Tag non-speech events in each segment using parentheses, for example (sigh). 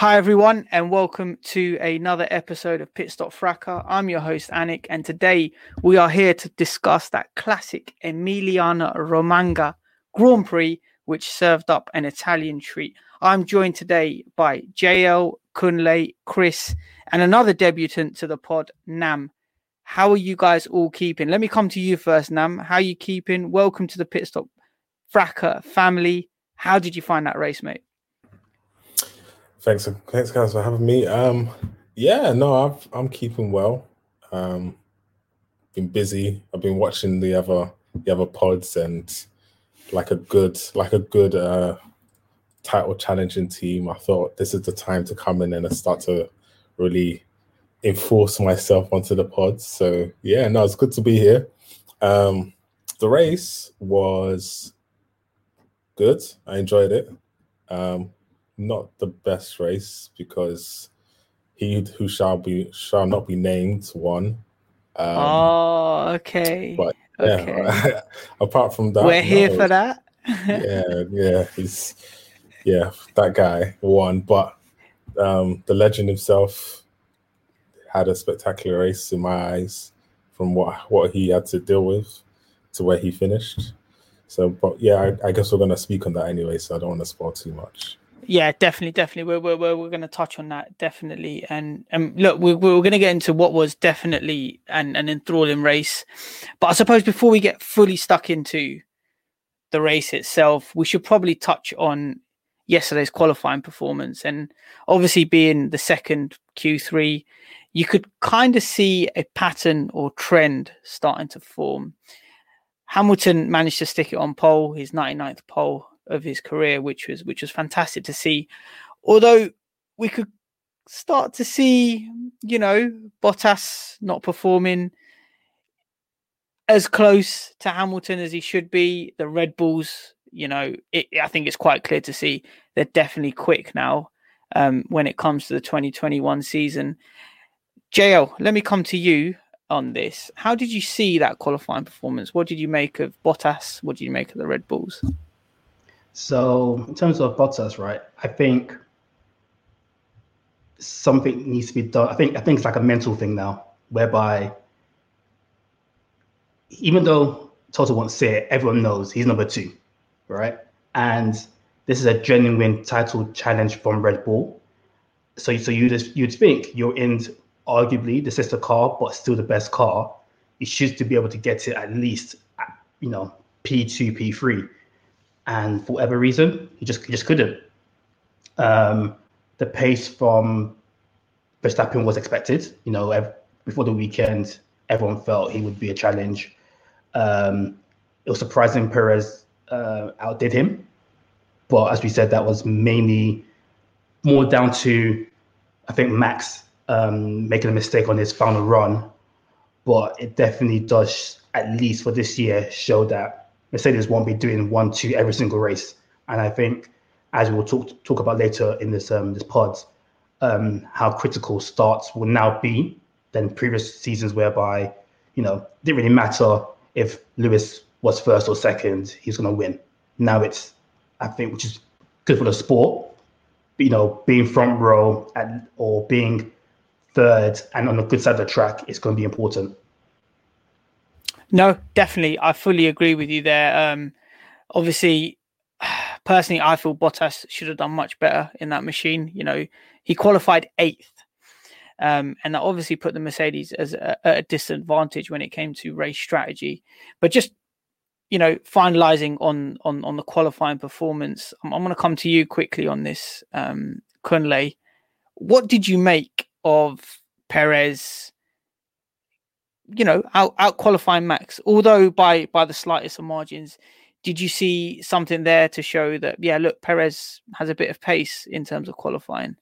Hi, everyone, and welcome to another episode of Pit Stop Fracas. I'm your host, Anik, and today we are here to discuss that classic Emilia Romagna Grand Prix, which served up an Italian treat. I'm joined today by JL, Kunle, Chris, and another debutant to the pod, Nam. How are you guys all keeping? Let me come to you first, Nam. How are you keeping? Welcome to the Pit Stop Fracas family. How did you find that race, mate? Thanks, thanks, guys, for having me. Um, yeah, no, I've, I'm keeping well. Um, been busy. I've been watching the other the other pods and like a good like a good uh, title challenging team. I thought this is the time to come in and start to really enforce myself onto the pods. So yeah, no, it's good to be here. Um, the race was good. I enjoyed it. Um, not the best race because he who shall be shall not be named won. Um, oh, okay. But yeah, okay. (laughs) apart from that, we're here no, for that. (laughs) yeah, yeah, he's yeah that guy won, but um, the legend himself had a spectacular race in my eyes from what what he had to deal with to where he finished. So, but yeah, I, I guess we're gonna speak on that anyway, so I don't want to spoil too much. Yeah, definitely, definitely. We're we're we're, going to touch on that definitely, and and look, we're we're going to get into what was definitely an an enthralling race, but I suppose before we get fully stuck into the race itself, we should probably touch on yesterday's qualifying performance, and obviously being the second Q three, you could kind of see a pattern or trend starting to form. Hamilton managed to stick it on pole, his 99th pole of his career, which was which was fantastic to see. Although we could start to see, you know, Bottas not performing as close to Hamilton as he should be. The Red Bulls, you know, it, I think it's quite clear to see they're definitely quick now um, when it comes to the 2021 season. JL, let me come to you on this. How did you see that qualifying performance? What did you make of Bottas? What did you make of the Red Bulls? So in terms of Bottas, right, I think something needs to be done. I think I think it's like a mental thing now, whereby even though Toto won't say it, everyone knows he's number two, right? And this is a genuine title challenge from Red Bull. So, so you just you'd think you're in arguably the sister car, but still the best car. You should to be able to get it at least, you know, P two, P three and for whatever reason, he just he just couldn't. Um, the pace from Verstappen was expected. You know, ev- before the weekend, everyone felt he would be a challenge. Um, it was surprising Perez uh, outdid him, but as we said, that was mainly more down to I think Max um, making a mistake on his final run. But it definitely does, at least for this year, show that Mercedes won't be doing one two every single race. And I think, as we'll talk talk about later in this um, this pod, um, how critical starts will now be than previous seasons, whereby you know it didn't really matter if Lewis was first or second, he's going to win. Now it's, I think, which is good for the sport. You know, being front row and or being third and on the good side of the track is going to be important. No, definitely, I fully agree with you there. Um, obviously, (sighs) personally, I feel Bottas should have done much better in that machine. You know, he qualified eighth, um, and that obviously put the Mercedes as a, a, disadvantage when it came to race strategy. But just you know, finalizing on on on the qualifying performance, I'm, I'm going to come to you quickly on this, um, Kunle. What did you make of Perez? You know, out out qualifying Max, although by by the slightest of margins. Did you see something there to show that? Yeah, look, Perez has a bit of pace in terms of qualifying.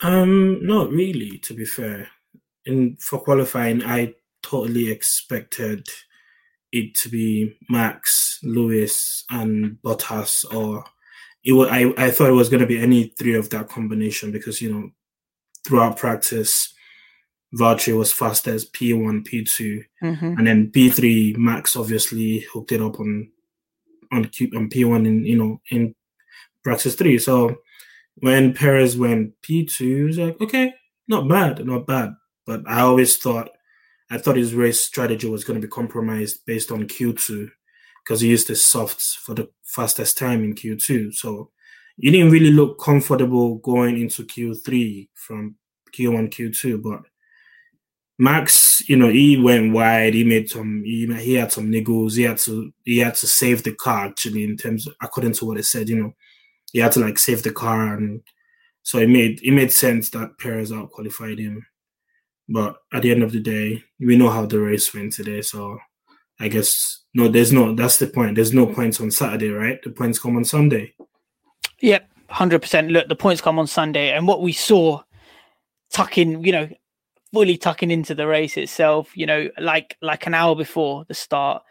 Um, not really, to be fair. In for qualifying, I totally expected it to be Max, Lewis, and Bottas, or it was, I, I thought it was going to be any three of that combination because, you know, throughout practice, Valtteri was fast as P1, P2, mm-hmm. and then P3, Max obviously hooked it up on on, Q, on P1 in, you know, in practice three. So when Perez went P2, he was like, okay, not bad, not bad. But I always thought I thought his race strategy was going to be compromised based on Q2 because he used the softs for the fastest time in Q2. So he didn't really look comfortable going into Q3 from Q1, Q2. But Max, you know, he went wide. He made some. He, he had some niggles. He had to. He had to save the car actually. In terms, of, according to what it said, you know, he had to like save the car, and so it made it made sense that Perez out qualified him. But at the end of the day, we know how the race went today. So I guess no, there's no. That's the point. There's no points on Saturday, right? The points come on Sunday. Yep, hundred percent. Look, the points come on Sunday, and what we saw, tucking, you know, fully tucking into the race itself. You know, like like an hour before the start,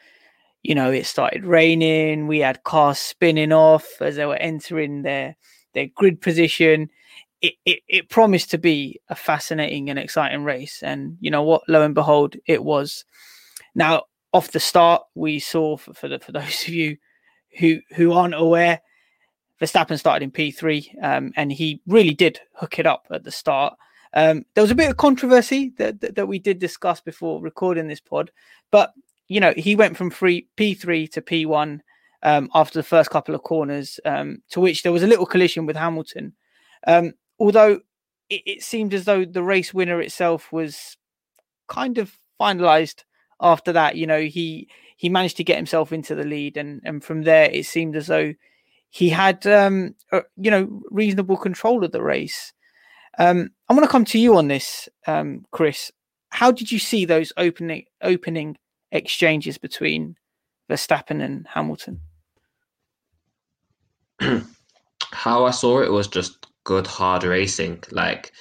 you know, it started raining. We had cars spinning off as they were entering their their grid position it, it, it promised to be a fascinating and exciting race. And you know what? Lo and behold, it was. Now, off the start, we saw for, for, the, for (laughs) those of you who who aren't aware, Verstappen started in P3, um, and he really did hook it up at the start. Um, there was a bit of controversy that, that, that we did discuss before recording this pod, but you know he went from free P3 to P1 um, after the first couple of corners, um, to which there was a little collision with Hamilton. Um, although it, it seemed as though the race winner itself was kind of finalized after that. You know, he he managed to get himself into the lead, and and from there it seemed as though he had um you know reasonable control of the race. Um, I'm going to come to you on this, um, Chris. How did you see those opening opening exchanges between Verstappen and Hamilton? (clears throat) How I saw it was just good hard racing. Like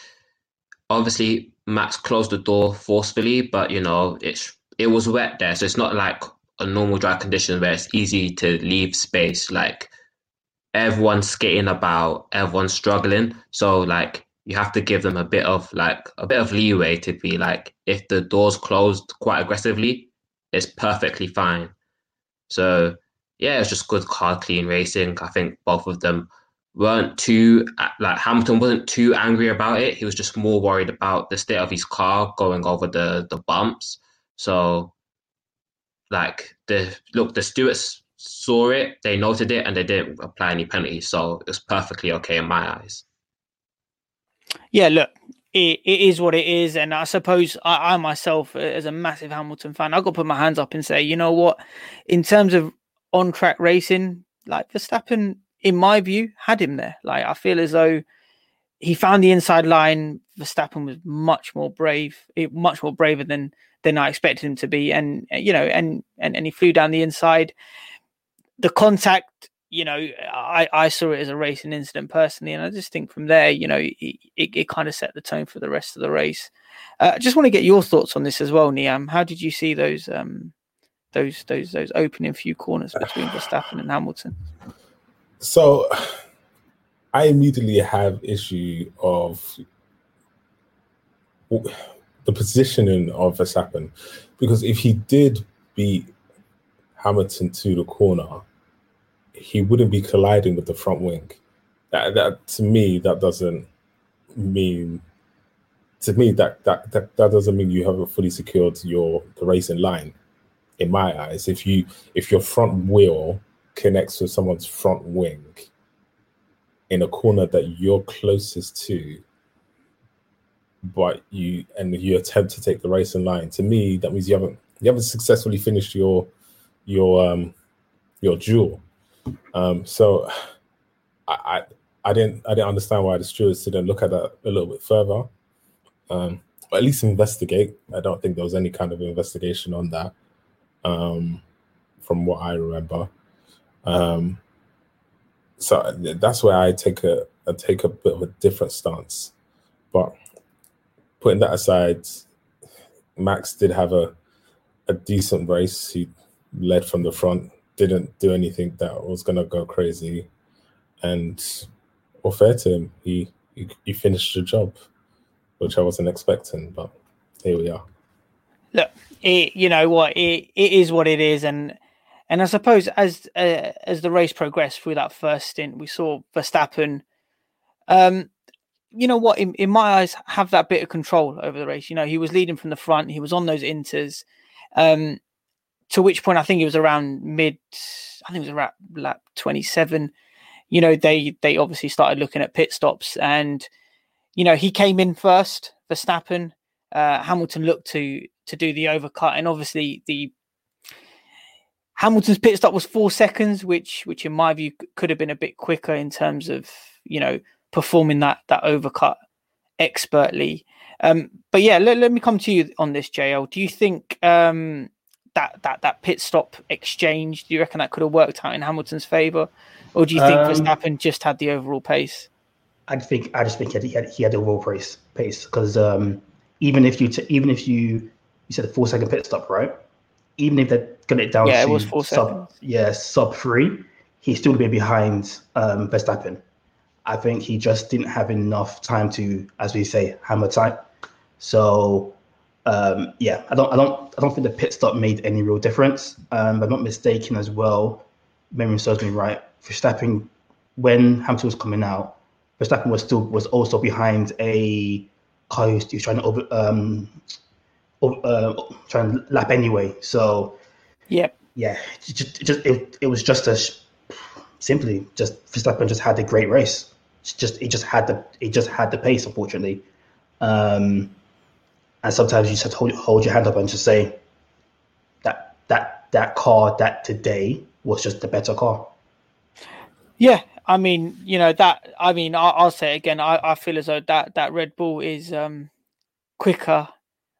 obviously Max closed the door forcefully, but you know it's it was wet there, so it's not like a normal dry condition where it's easy to leave space. Like everyone's skating about, everyone's struggling, so like you have to give them a bit of like a bit of leeway to be like if the doors closed quite aggressively, it's perfectly fine. So yeah, it's just good car clean racing. I think both of them weren't too like Hamilton wasn't too angry about it. He was just more worried about the state of his car going over the the bumps. So like the look, the stewards saw it, they noted it, and they didn't apply any penalties. So it's perfectly okay in my eyes. Yeah, look, it, it is what it is, and I suppose I, I myself, as a massive Hamilton fan, I've got to put my hands up and say, you know what, in terms of on track racing, like Verstappen in my view, had him there. Like I feel as though he found the inside line. Verstappen was much more brave, eh, much more braver than than I expected him to be, and eh, you know, and and, and he flew down the inside. The contact, you know, I, I saw it as a racing incident personally, and I just think from there, you know, it, it, it kind of set the tone for the rest of the race. Uh, I just want to get your thoughts on this as well, Nam. How did you see those um, those those those opening few corners between (sighs) Verstappen and Hamilton? So I immediately have issue of the positioning of Verstappen because if he did beat Hamilton to the corner, he wouldn't be colliding with the front wing. That, that to me, that doesn't mean to me that, that that that doesn't mean you haven't fully secured your the racing line. In my eyes, if you if your front wheel connects with someone's front wing in a corner that you're closest to, but you and you attempt to take the racing line, to me that means you haven't you haven't successfully finished your your um your duel. Um, so I, I I didn't I didn't understand why the stewards didn't look at that a little bit further, um, or at least investigate. I don't think there was any kind of investigation on that, um, from what I remember. Um, so that's where I take a I take a bit of a different stance. But putting that aside, Max did have a a decent race. He led from the front, didn't do anything that was gonna go crazy, and all fair to him, he he, he finished the job, which I wasn't expecting. But here we are. Look, it, you know what it, it is what it is, and and I suppose as uh, as the race progressed through that first stint, we saw Verstappen. Um, you know what? In, in my eyes, have that bit of control over the race. You know, he was leading from the front. He was on those inters. Um, to which point I think it was around mid. I think it was around lap twenty seven. You know, they they obviously started looking at pit stops, and you know he came in first. Verstappen, uh, Hamilton looked to to do the overcut, and obviously the Hamilton's pit stop was four seconds, which which in my view could have been a bit quicker in terms of you know performing that that overcut expertly. Um, but yeah, let, let me come to you on this, JL. Do you think um, that that that pit stop exchange? Do you reckon that could have worked out in Hamilton's favour, or do you think um, Verstappen just had the overall pace? I think I just think he had he had, he had the overall pace pace because um, even if you t- even if you you said a four second pit stop, right? Even if they got it down yeah, to it was four sub seconds. yeah sub three, he's still be behind um, Verstappen. I think he just didn't have enough time to, as we say, hammer time. So um, yeah, I don't, I don't, I don't think the pit stop made any real difference. Um, I'm not mistaken as well. Memory serves me right. Verstappen, when Hamilton was coming out, Verstappen was still was also behind a car who was trying to over, um, over, uh, trying to lap anyway. So yeah, yeah, it just, it, just it, it was just a simply just Verstappen just had a great race. It's just it just had the it just had the pace, unfortunately. Um, and sometimes you just have to hold, hold your hand up and just say that that that car that today was just the better car. Yeah, I mean, you know that. I mean, I'll, I'll say it again. I, I feel as though that that Red Bull is um, quicker,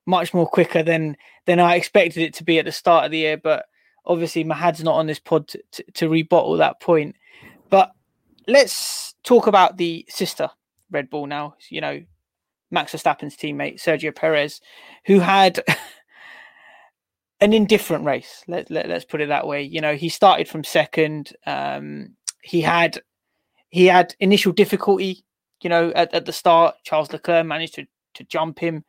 much more quicker than than I expected it to be at the start of the year. But obviously, Mahad's not on this pod to, to, to rebuttal that point. But let's talk about the sister Red Bull now. You know, Max Verstappen's teammate Sergio Perez, who had (laughs) an indifferent race. Let, let us put it that way. You know, he started from second. Um, he had he had initial difficulty. You know, at, at the start, Charles Leclerc managed to to jump him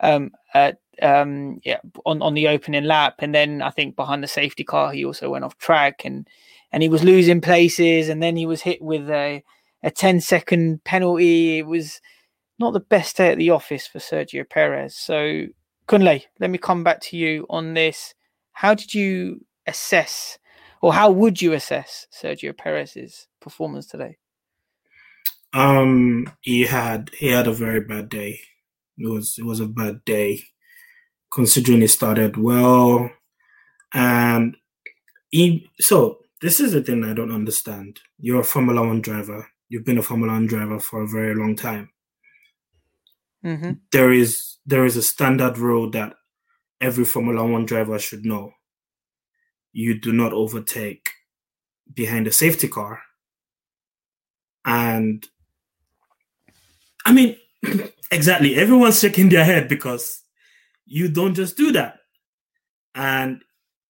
um, at, um, yeah, on on the opening lap, and then I think behind the safety car, he also went off track and and he was losing places, and then he was hit with a a 10 second penalty. It was not the best day at the office for Sergio Perez. So, Kunle, let me come back to you on this. How did you assess, or how would you assess Sergio Perez's performance today? Um, he had he had a very bad day. It was it was a bad day, considering he started well, and he. So this is the thing I don't understand. You're a Formula One driver. You've been a Formula One driver for a very long time Mm-hmm. there is there is a standard rule that every Formula One driver should know. You do not overtake behind a safety car. And I mean, (clears throat) exactly, everyone's shaking their head because you don't just do that. And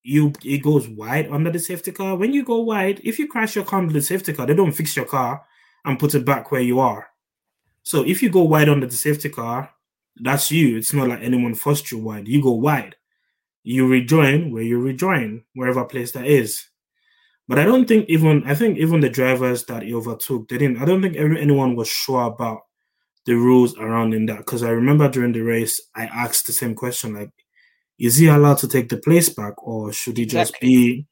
you it goes wide under the safety car. When you go wide, if you crash your car under the safety car, they don't fix your car and put it back where you are. So if you go wide under the safety car, that's you. It's not like anyone forced you wide. You go wide. You rejoin where you rejoin, wherever place that is. But I don't think even I think even the drivers that he overtook, they didn't. I don't think anyone was sure about the rules around in that because I remember during the race I asked the same question like, is he allowed to take the place back or should he just exactly. be?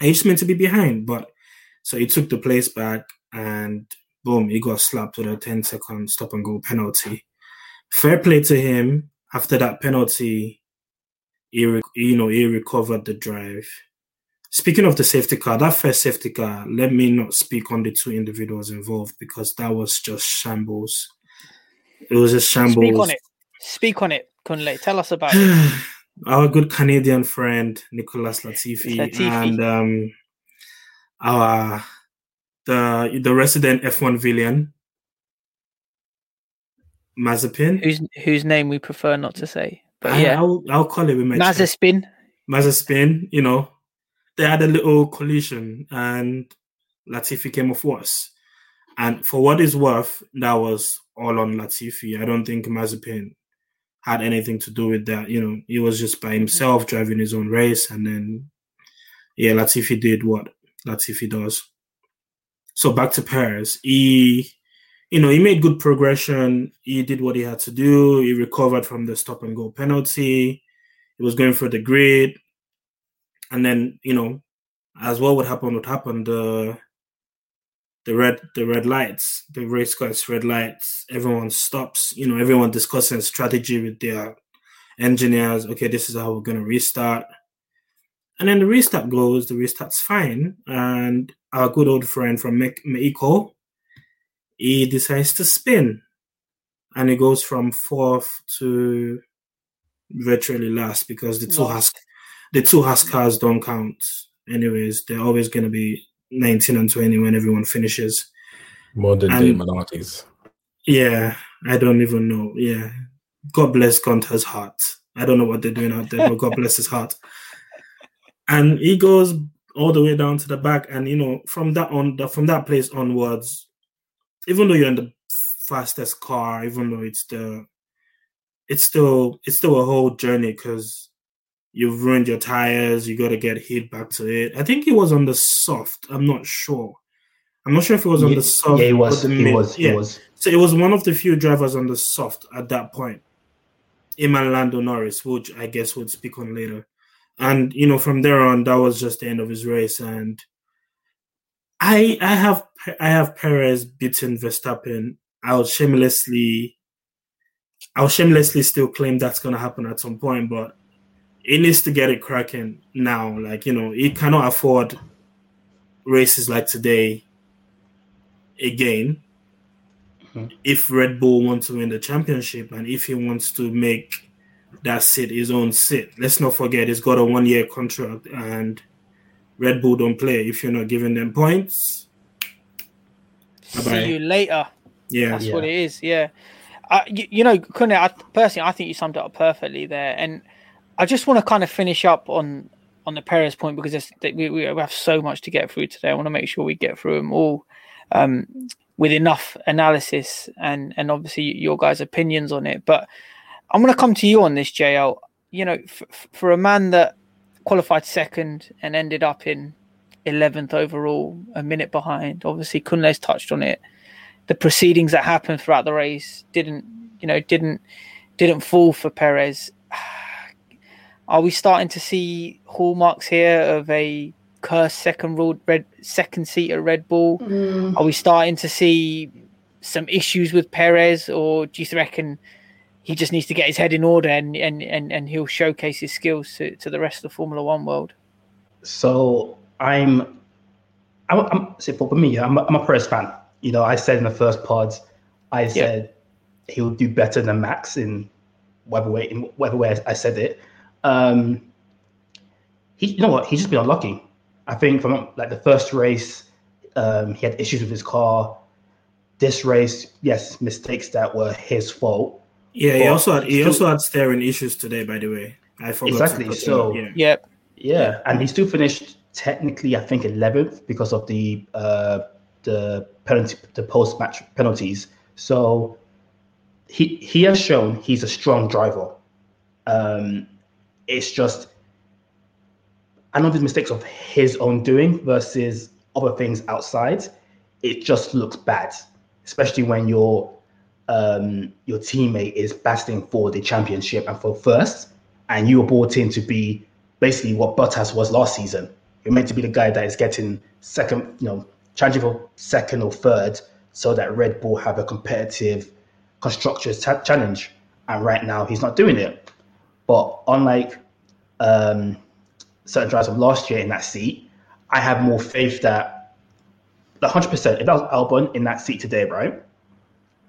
He's meant to be behind, but so he took the place back and boom, he got slapped with a 10 second stop and go penalty. Fair play to him. After that penalty, he you know he recovered the drive. Speaking of the safety car, that first safety car, let me not speak on the two individuals involved because that was just shambles. It was a shambles. Speak on it. Speak on it, Kunle. Tell us about it. (sighs) Our good Canadian friend Nicolas Latifi, Latifi. and um, our the the resident F1 villain Mazepin, whose whose name we prefer not to say. But yeah, I, will I'll call it Mazepin. Mazepin, you know, they had a little collision and Latifi came off worse. And for what is worth, that was all on Latifi. I don't think Mazepin had anything to do with that. You know, he was just by himself driving his own race, and then yeah, Latifi did what Latifi does. So back to Perez. he, you know, he made good progression. He did what he had to do. He recovered from the stop and go penalty. He was going for the grid and then you know, as well, what happened would happen. The the red the red lights, the race cars red lights. Everyone stops. You know, everyone discussing strategy with their engineers. Okay, this is how we're gonna restart. And then the restart goes. The restart's fine, and our good old friend from Mexico, he decides to spin, and he goes from fourth to virtually last because the two has the two Haas cars don't count. Anyways, they're always going to be 19 and 20 when everyone finishes. Modern day minorities. Yeah, I don't even know. Yeah. God bless Gunther's heart. I don't know what they're doing out there, but God bless his heart. And he goes all the way down to the back, and you know, from that on, from that place onwards, even though you're in the fastest car, even though it's the, it's still it's still a whole journey because you've ruined your tires, you got to get hit back to it. I think it was on the soft. I'm not sure. I'm not sure if it was on yeah, the soft. Yeah, it was. It was. Yeah. It was. So it was one of the few drivers on the soft at that point. Iman and Lando Norris, which I guess we'll speak on later. And you know, from there on, that was just the end of his race. And I, I have, I have Perez beating Verstappen. I'll shamelessly, I'll shamelessly still claim that's going to happen at some point, but he needs to get it cracking now. Like, you know, he cannot afford races like today again. Mm-hmm. If Red Bull wants to win the championship and if he wants to make that sit his own sit, let's not forget he's got a one year contract and Red Bull don't play. If you're not giving them points, see bye-bye. you later. Yeah, that's yeah. what it is. Yeah, uh, you, you, know, Kunle, I, personally, I think you summed it up perfectly there. And I just want to kind of finish up on on the Perez point because we, we have so much to get through today. I want to make sure we get through them all um, with enough analysis and and obviously your guys' opinions on it. But I'm going to come to you on this, JL. You know, f- for a man that qualified second and ended up in 11th overall, a minute behind. Obviously, Kunle's touched on it. The proceedings that happened throughout the race didn't, you know, didn't didn't fall for Perez. Are we starting to see hallmarks here of a cursed second ruled red second seat at Red Bull? Mm. Are we starting to see some issues with Perez, or do you reckon he just needs to get his head in order and and and, and he'll showcase his skills to, to the rest of the Formula One world? So I'm, I'm, I'm for me, I'm, I'm a Perez fan. You know, I said in the first pod, I said yeah. he'll do better than Max in whatever way in whatever way I said it. Um, he, you know what? He's just been unlucky. I think from like the first race, um, he had issues with his car. This race, yes, mistakes that were his fault. Yeah, he also had he still, also had steering issues today. By the way, I forgot exactly. So yeah. Yep. yeah, and he still finished technically, I think, eleventh because of the uh, the penalty, the post match penalties. So he he has shown he's a strong driver. Um, it's just I know there's mistakes of his own doing versus other things outside. It just looks bad, especially when your um, your teammate is battling for the championship and for first, and you were brought in to be basically what Bottas was last season. You're meant to be the guy that is getting second, you know, challenging for second or third, so that Red Bull have a competitive constructors t- challenge. And right now, he's not doing it. But unlike um, certain drivers of last year in that seat, I have more faith that 100%, if that was Albon in that seat today, right?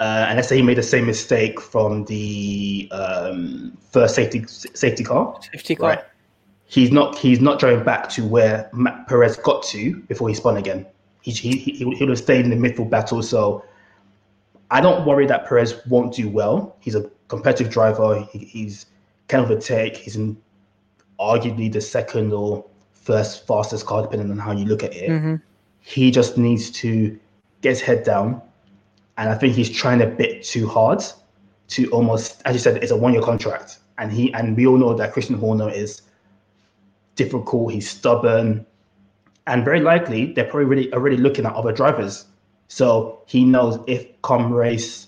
Uh, and let's say he made the same mistake from the um, first safety safety car. Safety car. Right? He's not he's not driving back to where Matt Perez got to before he spun again. He he he, would have stayed in the midfield battle. So I don't worry that Perez won't do well. He's a competitive driver. He, he's kind of a tech. He's in arguably the second or first fastest car, depending on how you look at it. Mm-hmm. He just needs to get his head down. And I think he's trying a bit too hard to almost, as you said, it's a one year contract. And he and we all know that Christian Horner is difficult, he's stubborn, and very likely they're probably really already looking at other drivers. So he knows if come race,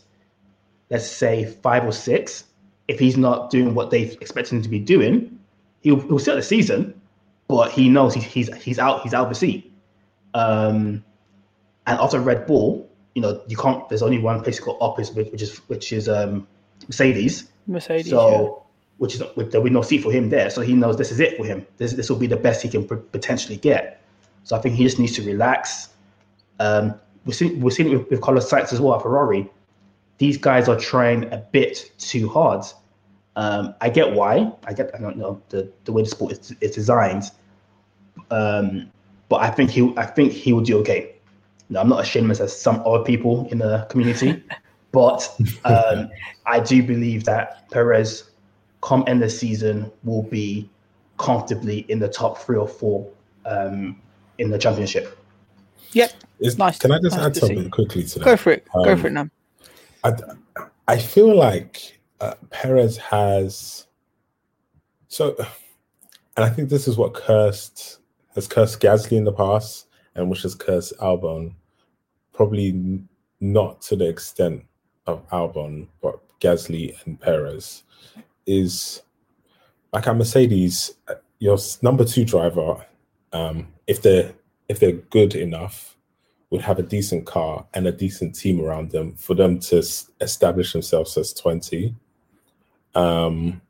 let's say five or six, if he's not doing what they expect him to be doing, he'll, he'll start the season, but he knows he's he's, he's out he's out of the seat. Um, and after Red Bull, you know, you can't. There's only one place called up, which is which is um, Mercedes. Mercedes. So, yeah. which is there'll be no seat for him there. So he knows this is it for him. This this will be the best he can potentially get. So I think he just needs to relax. Um, we've seen we're seeing it with, with Carlos Sainz as well at Ferrari. These guys are trying a bit too hard. Um, I get why. I get I don't know the, the way the sport is, is designed. Um, but I think he I think he will do okay. No, I'm not as shameless as some other people in the community, (laughs) but um, (laughs) I do believe that Perez, come end the season, will be comfortably in the top three or four um, in the championship. Yep. It's nice. Can I just nice add something see. quickly to that? Go for it. Go for it now. I, I feel like uh, Perez has so, and I think this is what cursed has cursed Gasly in the past, and which has cursed Albon. Probably not to the extent of Albon, but Gasly and Perez is like a Mercedes. Uh, your number two driver, um, if they're if they're good enough, would have a decent car and a decent team around them for them to establish themselves as twenty um,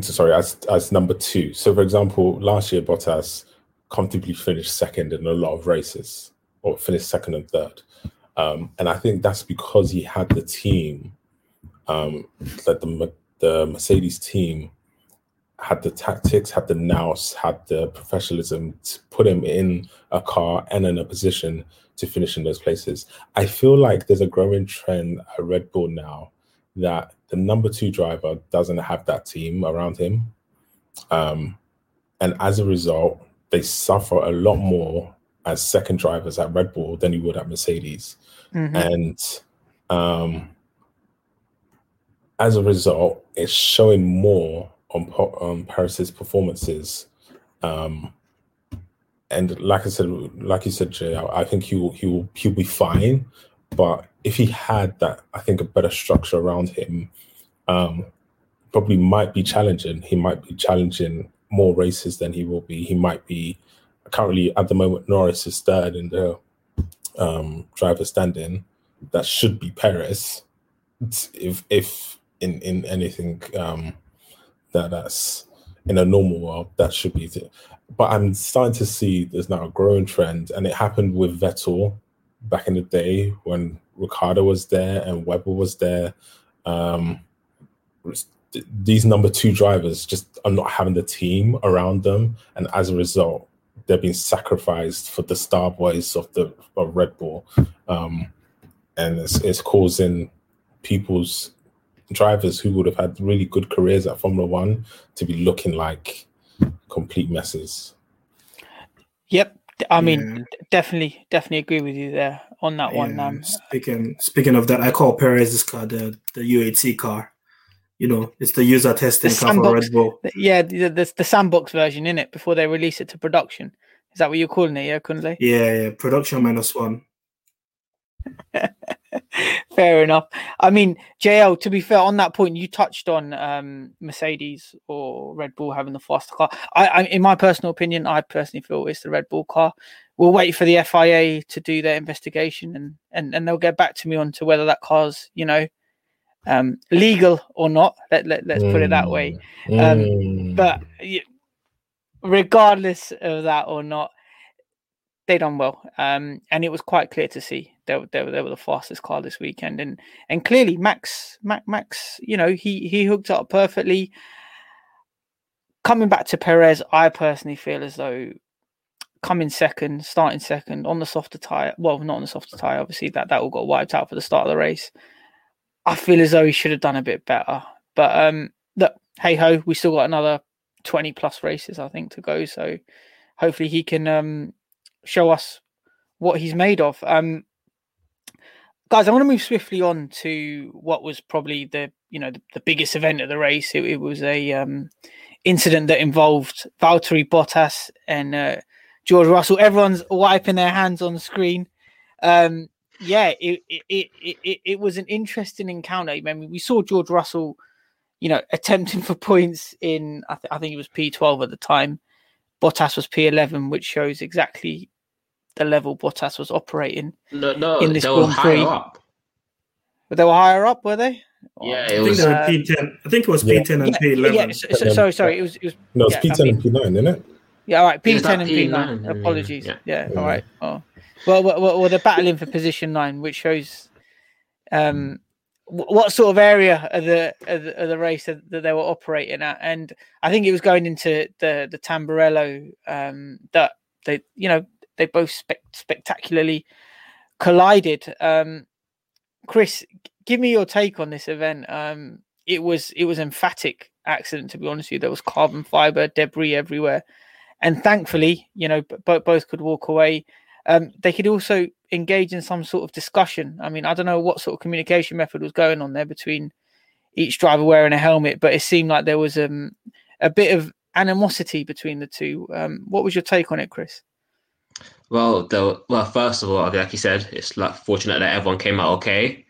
sorry, as as number two. So, for example, last year Bottas comfortably finished second in a lot of races, or finished second and third. Um, and I think that's because he had the team, um, that the the Mercedes team had the tactics, had the nous, had the professionalism to put him in a car and in a position to finish in those places. I feel like there's a growing trend at Red Bull now that the number two driver doesn't have that team around him. Um, and as a result, they suffer a lot more as second drivers at Red Bull than you would at Mercedes. Mm-hmm. And um, as a result, it's showing more on, on Perez's performances. Um, and like I said, like you said, Jay, I think he will, he will, he'll be fine. But if he had that, I think a better structure around him, um, probably might be challenging. He might be challenging more races than he will be. He might be currently at the moment Norris is third in the um, driver standing. That should be Perez. If if in in anything um, that that's in a normal world, that should be. It. But I'm starting to see there's now a growing trend, and it happened with Vettel back in the day when Ricciardo was there and Webber was there. Um, these number two drivers just are not having the team around them, and as a result, they're being sacrificed for the star boys of the of Red Bull, um, and it's, it's causing people's drivers who would have had really good careers at Formula One to be looking like complete messes. Yep, I mean, yeah. definitely, definitely agree with you there on that yeah. one. Um, speaking speaking of that, I call Perez's car the the UHC car. You know, it's the user testing The sandbox. Red Bull. Yeah, the, the the sandbox version in it before they release it to production. Is that what you're calling it? Yeah, Kunle. Yeah, yeah. Production minus one. (laughs) fair enough. I mean, JL. To be fair, on that point, you touched on um, Mercedes or Red Bull having the faster car. I, I, in my personal opinion, I personally feel it's the Red Bull car. We'll wait for the FIA to do their investigation, and and, and they'll get back to me on to whether that car's you know um, legal or not. Let, let let's put it that way. Um, Mm. But regardless of that or not, they done well. Um, and it was quite clear to see they were, they were, they were the fastest car this weekend. And and clearly Max Max, Max you know, he he hooked up perfectly. Coming back to Perez, I personally feel as though coming second, starting second on the softer tire. Well, not on the softer tire. Obviously, that that all got wiped out for the start of the race. I feel as though he should have done a bit better. But um, look, hey ho, we still got another twenty plus races, I think, to go. So hopefully he can um show us what he's made of. Um, guys, I want to move swiftly on to what was probably the you know the, the biggest event of the race. It, it was a um incident that involved Valtteri Bottas and uh, George Russell. Everyone's wiping their hands on the screen. Um, yeah, it it, it it it was an interesting encounter. I mean, we saw George Russell, you know, attempting for points in I, th- I think it was P twelve at the time. Bottas was P eleven, which shows exactly the level Bottas was operating. No, no, In this they were Grand Prix. higher up. But they were higher up, were they? Yeah, I it think was. they were uh, P10. I think it was Yeah. P10 and yeah, P11. yeah, so, so- sorry, sorry. It was, it was no, it's yeah, I P10 mean- and P9, isn't it? yeah, all right. P10 and P P9? nine. I mean, Apologies. yeah. Yeah, Yeah. all right. Oh. Well, well, well, they're (laughs) battling for position nine, which shows um what sort of area of the of the, of the race that, that they were operating at, and I think it was going into the the Tamburello um that they you know they both spec- spectacularly collided. Um, Chris, give me your take on this event. Um, it was it was emphatic accident to be honest with you. There was carbon fiber debris everywhere, and thankfully, you know, b- both both could walk away. Um, they could also engage in some sort of discussion. I mean, I don't know what sort of communication method was going on there between each driver wearing a helmet, but it seemed like there was um, a bit of animosity between the two. Um, what was your take on it, Chris? Well, well, first of all, like you said, it's like fortunate that everyone came out okay.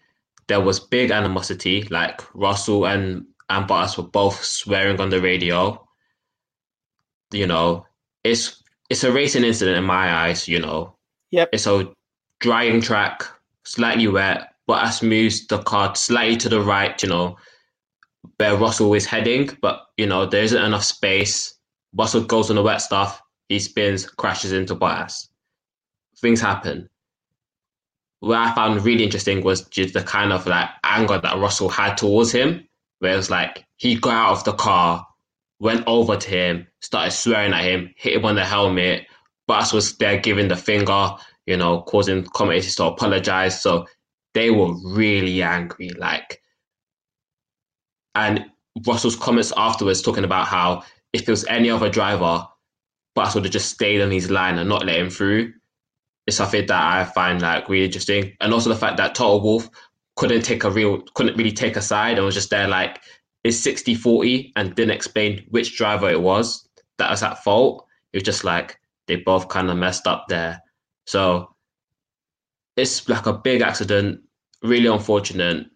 There was big animosity, like Russell and and Bottas were both swearing on the radio. You know, it's it's a racing incident in my eyes. You know, Yep. it's a drying track, slightly wet. but Bottas moves the car slightly to the right. You know, where Russell is heading, but you know there isn't enough space. Russell goes on the wet stuff. He spins, crashes into Bottas things happen. What I found really interesting was just the kind of like anger that Russell had towards him, where it was like he got out of the car, went over to him, started swearing at him, hit him on the helmet. Bottas was there giving the finger, you know, causing commentators to apologize. So they were really angry. Like, and Russell's comments afterwards talking about how if it was any other driver, Bottas would have just stayed on his line and not let him through is something that I find like really interesting. And also the fact that Toto Wolff couldn't take a real couldn't really take a side and was just there like it's 60 40 and didn't explain which driver it was that was at fault. It was just like they both kind of messed up there. So it's like a big accident, really unfortunate.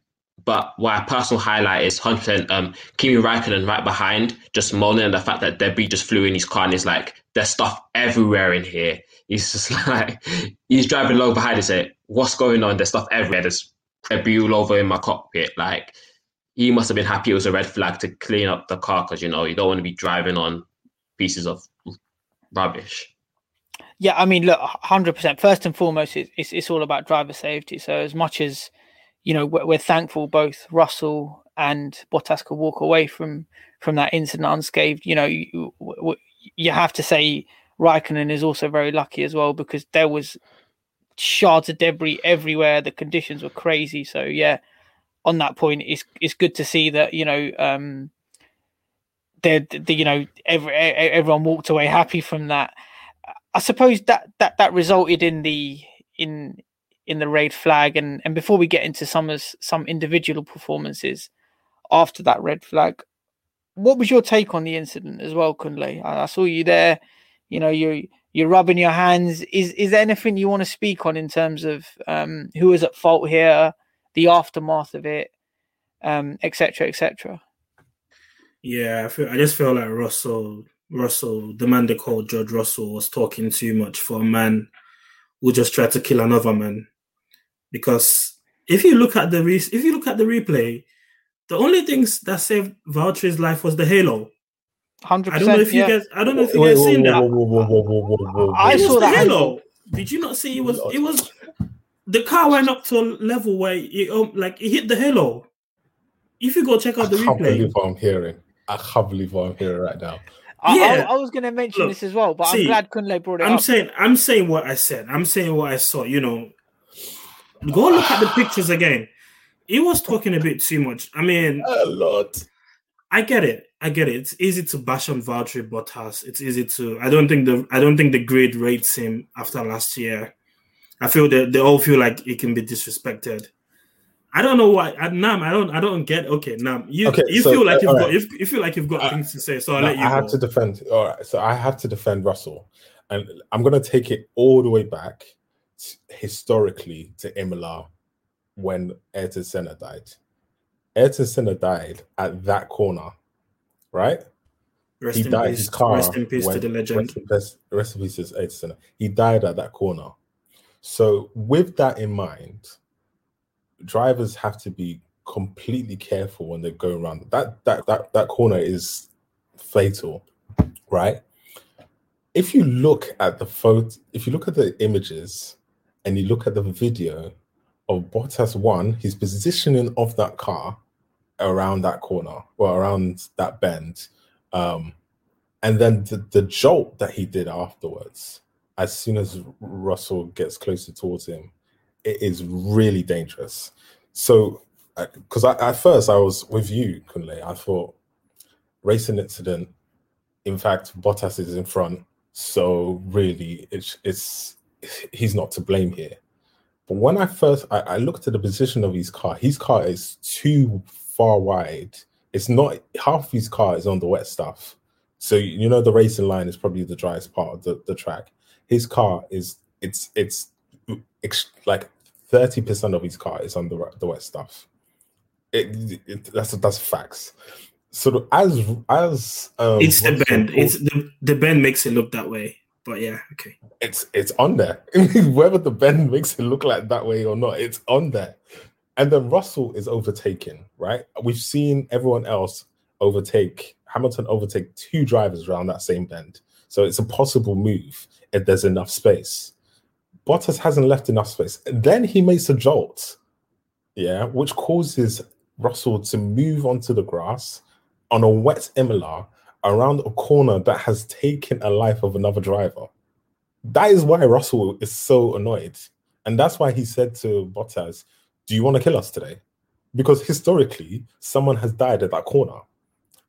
But my personal highlight is 100% um, Kimi Raikkonen right behind, just moaning the fact that debris just flew in his car and he's like, there's stuff everywhere in here. He's (laughs) just like, he's driving along behind and say, what's going on? There's stuff everywhere. There's debris all over in my cockpit. Like, he must have been happy it was a red flag to clean up the car because, you know, you don't want to be driving on pieces of rubbish. Yeah, I mean, look, hundred percent. First and foremost, it's, it's it's all about driver safety. So as much as you know, we're, we're thankful both Russell and Bottas could walk away from from that incident unscathed. You know, you, you have to say Raikkonen is also very lucky as well because there was shards of debris everywhere. The conditions were crazy. So yeah, on that point, it's it's good to see that you know. um the, the you know every, everyone walked away happy from that. I suppose that that that resulted in the in in the raid flag and and before we get into some some individual performances after that red flag. What was your take on the incident as well, Kunle? I, I saw you there. You know, you you're rubbing your hands. Is is there anything you want to speak on in terms of um, who is at fault here, the aftermath of it, um, etc. etc. Yeah, I feel I just feel like Russell, Russell, the man they called George Russell, was talking too much for a man who just tried to kill another man. Because if you look at the re- if you look at the replay, the only things that saved Valtteri's life was the halo. Hundred I don't know if you guys I don't know if you guys whoa, seen that. I saw the that. halo. Did you not see it was it was the car went up to a level where it um, like it hit the halo. If you go check I out the can't replay, believe what I'm hearing. I can't believe what I'm hearing right now. I, Yeah. I, I was going to mention Look, this as well, but I'm glad Kunle brought it I'm up. saying I'm saying what I said. I'm saying what I saw. You know, go look at the (sighs) pictures again. He was talking a bit too much. I mean, A lot. I get it. I get it. It's easy to bash on Valtteri Bottas. It's easy to. I don't think the. I don't think the grade rates him after last year. I feel that they all feel like he can be disrespected. I don't know why. I, Nam, I don't. I don't get. Okay, Nam, you Okay, you so, feel like uh, you've got. You, you feel like you've got Uh, things to say. So I'll No, let you I have go. to defend. All right, so I have to defend Russell, and I'm going to take it all the way back t- historically to Imola when Ayrton Senna died. Ayrton Senna died at that corner, right? Rest he in died. peace. His car Rest in peace went- to the legend. Rest in peace, rest in peace to Ayrton Senna. He died at that corner. So, with that in mind, drivers have to be completely careful when they go around. That that that that corner is fatal, right? If you look at the photo, if you look at the images and you look at the video of Bottas one, his positioning of that car around that corner or around that bend, um, and then the, the jolt that he did afterwards, as soon as Russell gets closer towards him, it is really dangerous. So, uh, because I, at first I was with you, Kunle, I thought racing incident. In fact, Bottas is in front, so really, it's it's he's not to blame here. But when I first I, I looked at the position of his car, his car is too far wide. It's not half his car is on the wet stuff. So you know the racing line is probably the driest part of the, the track. His car is it's it's ex- like thirty percent of his car is on the the wet stuff. It, it that's that's facts. So as as um, it's the bend. It's the the bend makes it look that way. But yeah, okay. it's it's on there. (laughs) Whether the bend makes it look like that way or not, it's on there. And then Russell is overtaken, right? We've seen everyone else overtake Hamilton overtake two drivers around that same bend. So it's a possible move if there's enough space. Bottas hasn't left enough space. Then he makes a jolt, yeah, which causes Russell to move onto the grass on a wet Imola around a corner that has taken a life of another driver. That is why Russell is so annoyed. And that's why he said to Bottas, Do you want to kill us today? Because historically, someone has died at that corner.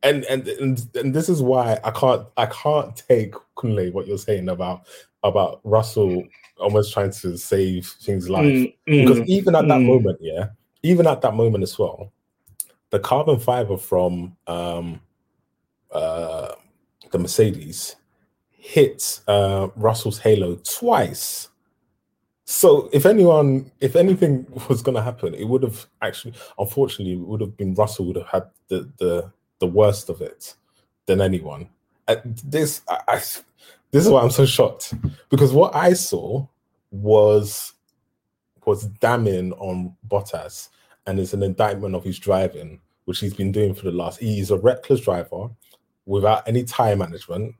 And and and, and this is why I can't I can't take Kunle what you're saying about about Russell almost trying to save things life. Mm, Because mm, even at that mm. moment, yeah, even at that moment as well, the carbon fiber from um uh the Mercedes hit uh Russell's halo twice. So if anyone, if anything (laughs) was going to happen, it would have actually, unfortunately, it would have been Russell would have had the the the worst of it than anyone. Uh, this, I, I, this is why I'm so shocked because what I saw was was damning on Bottas, and it's an indictment of his driving, which he's been doing for the last. He's a reckless driver without any tire management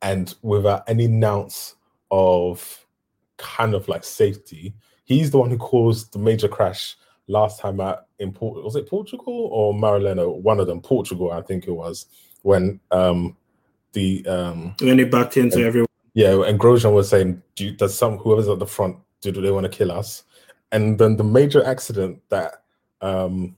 and without any ounce of kind of like safety. He's the one who caused the major crash last time at in Port was it Portugal or Marilena? One of them, Portugal, I think it was, when um the um When they backed into And- everyone. yeah, and Grosjean was saying, do you, does some whoever's at the front do, do they want to kill us? And then the major accident that um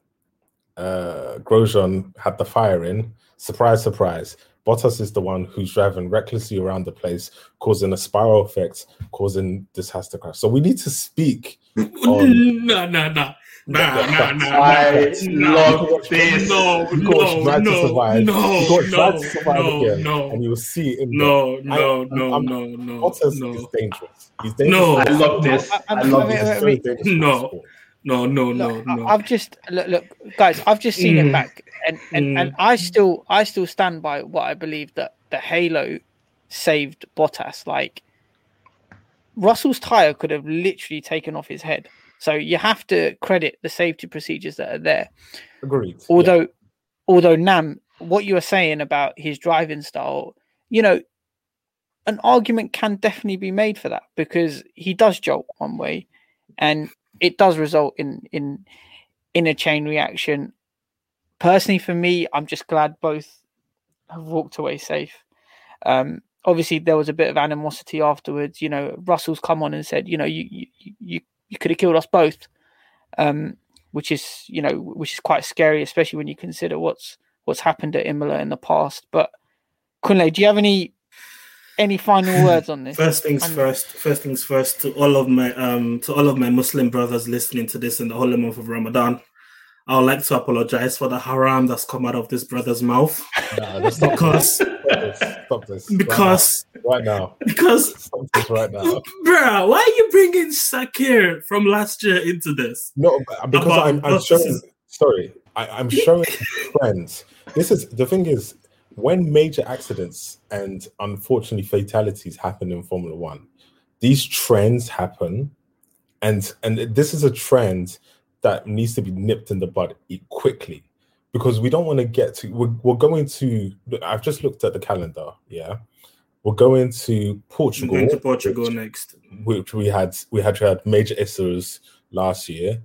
uh Grosjean had the fire in, surprise, surprise. Bottas is the one who's driving recklessly around the place, causing a spiral effect, causing this has to crash. So we need to speak (laughs) on- Nah, nah, nah. Nah, nah, nah, I nah. love this. No, You watch no, Drive to no, Survive. no, you watch Drive to no, Survive no, again, no. and you'll see it in No, there. no, I- no, I'm- no, no, Bottas is no, dangerous. He's dangerous. No. I love this. I- I, I- love I- this. I- He's very dangerous for No. the sport. no, no, no, Look, no. I, have just look, look, guys. I've just seen it Mm. back, and and, Mm. and I still I still stand by what I believe that the Halo saved Bottas. Like Russell's tire could have literally taken off his head. So you have to credit the safety procedures that are there. Agreed. Although, although Nam, what you were saying about his driving style, you know, an argument can definitely be made for that because he does jolt one way, and it does result in in in a chain reaction. Personally, for me, I'm just glad both have walked away safe. Um, obviously, there was a bit of animosity afterwards. You know, Russell's come on and said, you know, you you you, you could have killed us both. Um, which is you know which is quite scary, especially when you consider what's what's happened at Imola in the past. But Kunle, do you have any any final (laughs) words on this? First things And- first. First things first. To all of my um, to all of my Muslim brothers listening to this in the holy month of Ramadan, I would like to apologize for the haram that's come out of this brother's mouth Nah, let's because this. Stop this. Because right now, because stop this right now. Bro, why are you bringing Sakhir from last year into this? No, because About I'm, I'm showing. is- Sorry, I, I'm (laughs) showing trends. This is the thing is when major accidents and unfortunately fatalities happen in Formula One, these trends happen, and and this is a trend that needs to be nipped in the bud quickly because we don't want to get to. We're, we're going to. I've just looked at the calendar. Yeah, we're going to Portugal. going to Portugal which- next. which we had we had had major issues last year.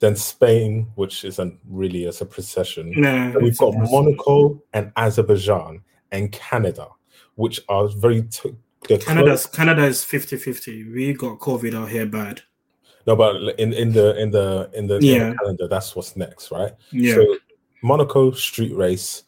Then Spain, which isn't really as a procession. Nah, we've got. Monaco and Azerbaijan and Canada, which are very t- Canada's close. Canada is 50-50. We got COVID out here bad. No, but in in the in the in the, in the Yeah. calendar, that's what's next, right? Yeah. So Monaco street race,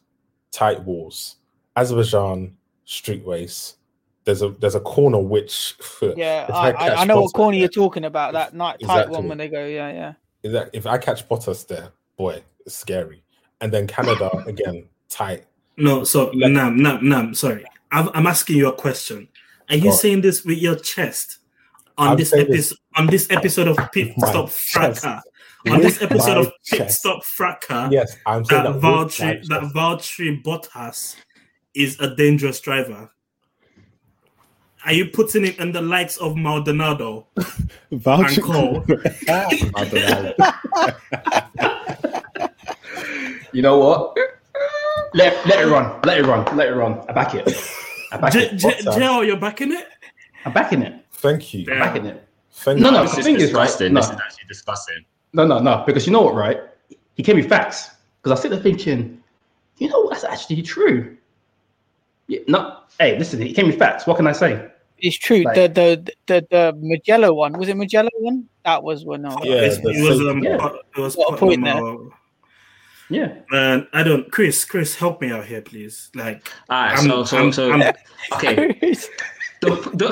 tight walls. Azerbaijan street race. There's a there's a corner which (laughs) Yeah, I, I, I know what Bottas corner there- you're talking about. That night tight Exactly. one when they go, yeah, yeah. is that if I catch Bottas there, boy, it's scary. And then Canada (laughs) again, tight. No, so Like- Nam, Nam, Nam, sorry. I'm, I'm asking you a question. Are you Go on. saying this with your chest on I'm this episode this on this (laughs) episode of Pit Stop chest. Fracas? On this episode my of Pit chest. Stop Fracas, Yes, I'm saying that that, Valtteri that chest. Valtteri Bottas is a dangerous driver. Are you putting it in the likes of Maldonado? (laughs) Voucher. Cole. I don't know. You know what? Let let it run. Let it run. Let it run. I back it. I back J- it. J- Bottas. You're backing it? I'm backing it. Thank you. Yeah. I'm backing it. Thank No, you. no. This The is thing is, right? disgusting. No, This is actually disgusting. No, no, no. Because you know what, right? He gave me facts. Because I sit there thinking, you know, that's actually true. Yeah, no, hey, listen. He gave me facts. What can I say? It's true. Like- the, the the the Mugello one was it Mugello one? That was one. No, Yeah, It's- it was um, Yeah. pot- it was Got a point Putnam, Yeah. uh, Man, I don't. Chris, Chris, help me out here, please. Like, All right, I'm- so so I'm- so I'm- okay. The the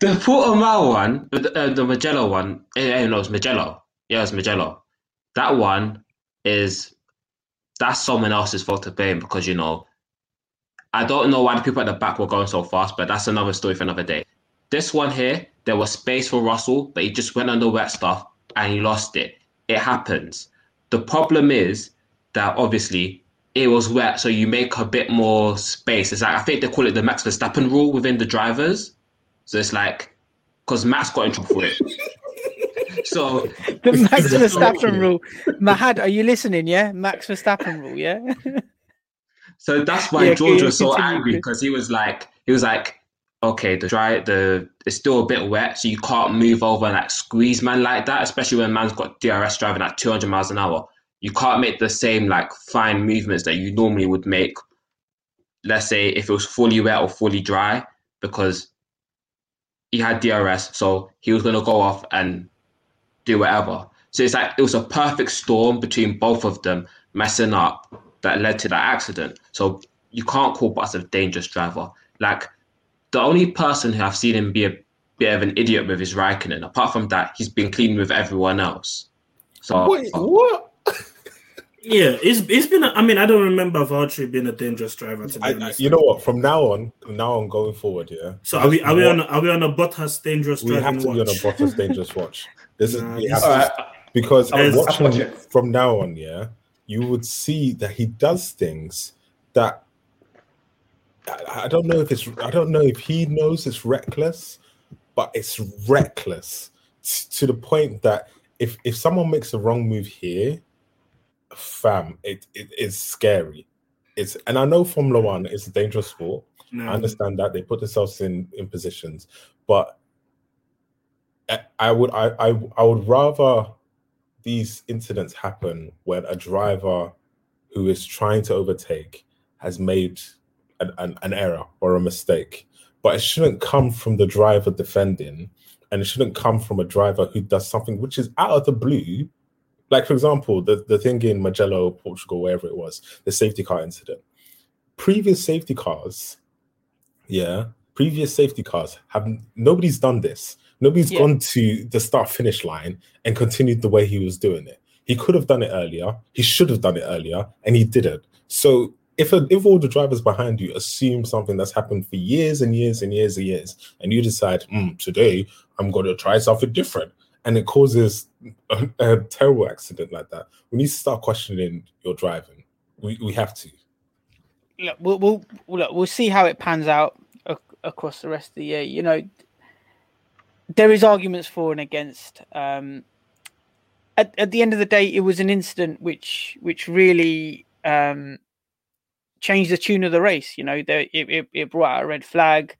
the Portimao one, the, uh, the Mugello one. Eh, no, it's Mugello. Yeah, it was Mugello. That one is that's someone else's fault to blame because you know I don't know why the people at the back were going so fast, but that's another story for another day. This one here, there was space for Russell, but he just went the wet stuff and he lost it. It happens. The problem is that obviously it was wet, so you make a bit more space. It's like I think they call it the Max Verstappen rule within the drivers. So it's like because Max got in trouble for it. (laughs) so (laughs) the Max (laughs) Verstappen rule. (laughs) Mahad, are you listening? Yeah, Max Verstappen rule. Yeah. So that's why Yeah, George was so angry because he was like, he was like, okay, the dry, the it's still a bit wet, so you can't move over and like squeeze man like that, especially when man's got DRS driving at 200 miles an hour. You can't make the same like fine movements that you normally would make. Let's say if it was fully wet or fully dry, because he had DRS, so he was gonna go off and do whatever. So it's like it was a perfect storm between both of them messing up that led to that accident. So you can't call Bottas a dangerous driver. Like the only person who I've seen him be a bit of an idiot with his Raikkonen. Apart from that, he's been clean with everyone else. So Wait, uh, what? (laughs) Yeah, it's it's been. A, I mean, I don't remember Valtteri being a dangerous driver. To be I, I, honest. you know what? From now on, from now on going forward, yeah. so are we are we on a, are we on a Bottas dangerous We have driving to be on a watch? Bottas (laughs) dangerous watch. This is Nah, we this- because I'll watching from now on, yeah, you would see that he does things that I, I don't know if it's I don't know if he knows it's reckless, but it's reckless t- to the point that if if someone makes a wrong move here, fam, it, it is scary. It's and I know Formula One is a dangerous sport. No. I understand that they put themselves in in positions, but I, would I, I I would rather these incidents happen when a driver who is trying to overtake has made an, an, an error or a mistake, but it shouldn't come from the driver defending, and it shouldn't come from a driver who does something which is out of the blue. Like for example, the, the thing in Mugello, Portugal, wherever it was, the safety car incident. Previous safety cars yeah previous safety cars have nobody's done this nobody's Yeah. gone to the start finish line and continued the way he was doing it. He could have done it earlier. He should have done it earlier and he didn't. So if a, if all the drivers behind you assume something that's happened for years and years and years and years and you decide "Hmm, today i'm going to try something different and it causes a, a terrible accident like that we need to start questioning your driving. We, we have to. Look, we'll, we'll look, we'll see how it pans out ac- across the rest of the year. You know, there is arguments for and against. Um, at, at the end of the day, it was an incident which which really um, changed the tune of the race. You know, there, it, it it brought out a red flag.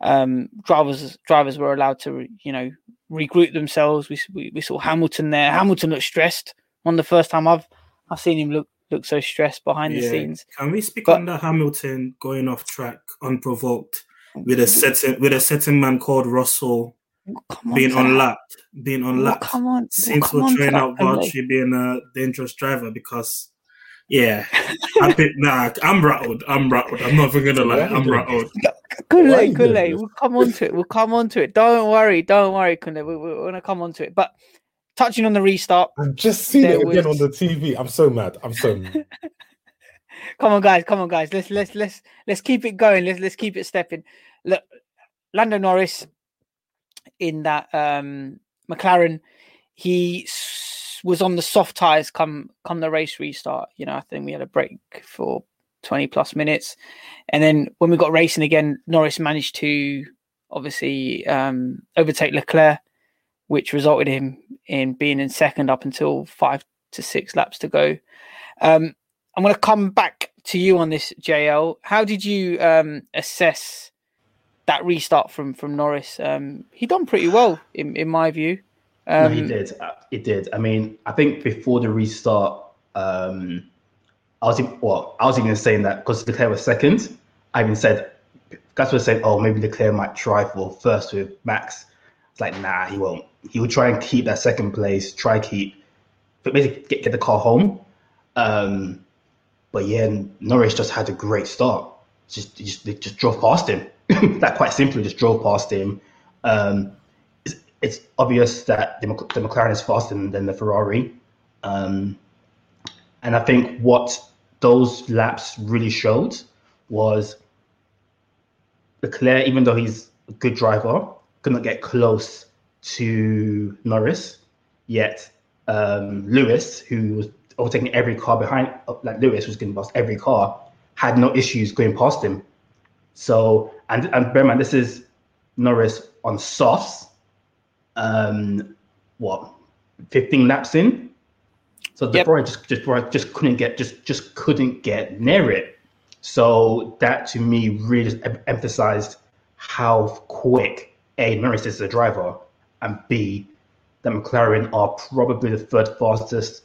Um, drivers drivers were allowed to you know regroup themselves. We, we we saw Hamilton there. Hamilton looked stressed. One the first time I've I've seen him look look so stressed behind the scenes. Can we speak But- on the Hamilton going off track unprovoked with a certain with a certain man called Russell on being to that. unlapped, being Well, unlapped? come on, well, Seems come to on to train that, out Emily. Valtteri being a dangerous driver because, yeah, I bit nah, I'm rattled. I'm rattled. I'm not even gonna lie. I'm rattled. Why are Kunle, Kunle, we'll come on to it. We'll come on to it. Don't worry, don't worry, Kunle. We, we, we're gonna come on to it. But touching on the restart, I've just seen it again was- on the TV. I'm so mad. I'm so mad. (laughs) come on, guys, come on, guys. Let's let's let's let's keep it going. Let's let's keep it stepping. Look, Lando Norris in that um McLaren, he was on the soft tires come come the race restart. You know, I think we had a break for 20 plus minutes. And then when we got racing again, Norris managed to obviously um, overtake Leclerc, which resulted in him in being in second up until five to six laps to go. Um, I'm going to come back to you on this, JL. How did you um, assess that restart from from Norris? Um, he done pretty well, in, in my view. no, Um, he did. Uh, He did. I mean, I think before the restart, um, I was even- well. I was even saying that because Leclerc was second. I even said, guys were saying, "Oh, maybe Leclerc might try for first with Max." It's like, nah, he won't. He will try and keep that second place. Try keep, but basically get, get the car home. Um, but yeah, Norris just had a great start. Just, just they just drove past him. (laughs) that quite simply just drove past him. Um, it's, it's obvious that the, the McLaren is faster than, than the Ferrari. Um, and I think what those laps really showed was Leclerc, even though he's a good driver, could not get close to Norris. Yet um, Lewis, who was overtaking every car behind, like Lewis was getting past every car, had no issues going past him. So, and and bear in mind, this is Norris on softs. Um, what, 15 laps in? So the Yep. Ferrari just just just couldn't get just just couldn't get near it. So that to me really em- emphasized how quick a Norris is a driver, and b that McLaren are probably the third fastest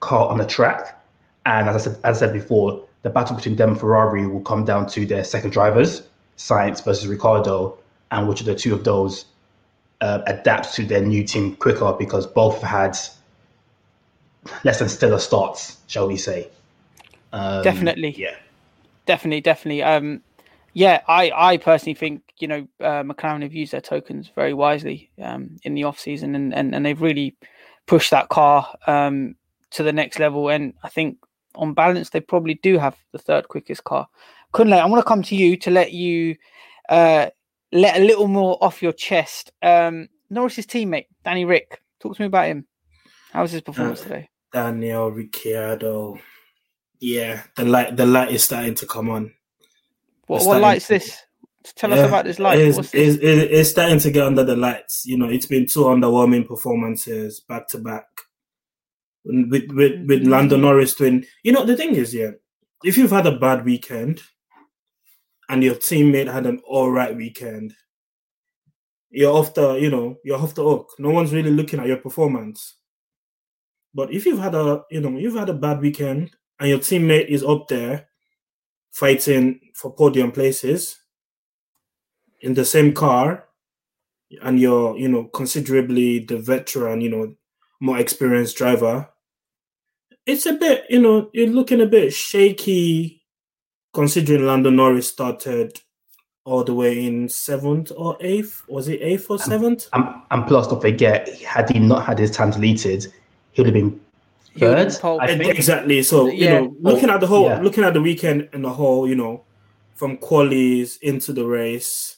car on the track. And as I said, as I said before, the battle between them and Ferrari will come down to their second drivers, Sainz versus Ricciardo, and which of the two of those uh, adapts to their new team quicker because both had less than stellar starts, shall we say? Um, Definitely. Yeah. definitely, definitely. Um, yeah, I, I personally think you know uh, McLaren have used their tokens very wisely um, in the off season, and, and and they've really pushed that car um, to the next level. And I think on balance, they probably do have the third quickest car. Kunle, I want to come to you to let you uh, let a little more off your chest. Um, Norris's teammate Danny Rick, talk to me about him. How was his performance Uh, today? Daniel Ricciardo. Yeah, the light the light is starting to come on. What, what light's to- this? Tell us about this light. It's, it's, it's starting to get under the lights. You know, it's been two underwhelming performances back to back. With with mm-hmm. with Lando Norris doing, you know, the thing is, yeah, if you've had a bad weekend and your teammate had an all right weekend, you're off the, you know, you're off the hook. No one's really looking at your performance. But if you've had a, you know, you've had a bad weekend and your teammate is up there fighting for podium places in the same car and you're, you know, considerably the veteran, you know, more experienced driver, it's a bit, you know, you're looking a bit shaky considering Lando Norris started all the way in seventh or eighth. Was it eighth or seventh? And, and plus, don't forget, had he not had his time deleted, he would have been He have third. been pole. Exactly. So you Yeah. know, looking at the whole, Yeah. looking at the weekend and the whole, you know, from qualies into the race,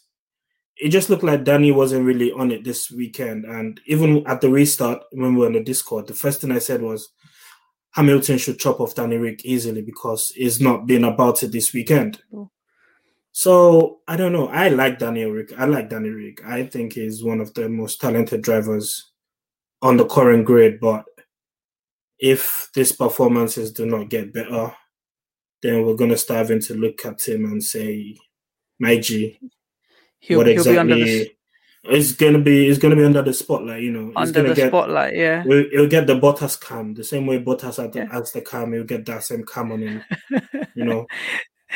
it just looked like Danny wasn't really on it this weekend. And even at the restart, when we were on the Discord, the first thing I said was Hamilton should chop off Danny Rick easily because he's not been about it this weekend. So I don't know. I like Daniel Rick. I like Danny Rick. I think he's one of the most talented drivers on the current grid. But if these performances do not get better, then we're gonna start having to look at him and say, "My G, He'll, what be under exactly?" It's gonna be. It's gonna be under the spotlight. You know, under gonna the get. spotlight. Yeah. He'll, he'll get the Bottas cam the same way Bottas had the, Yeah. has the cam. He'll get that same cam on him. You know,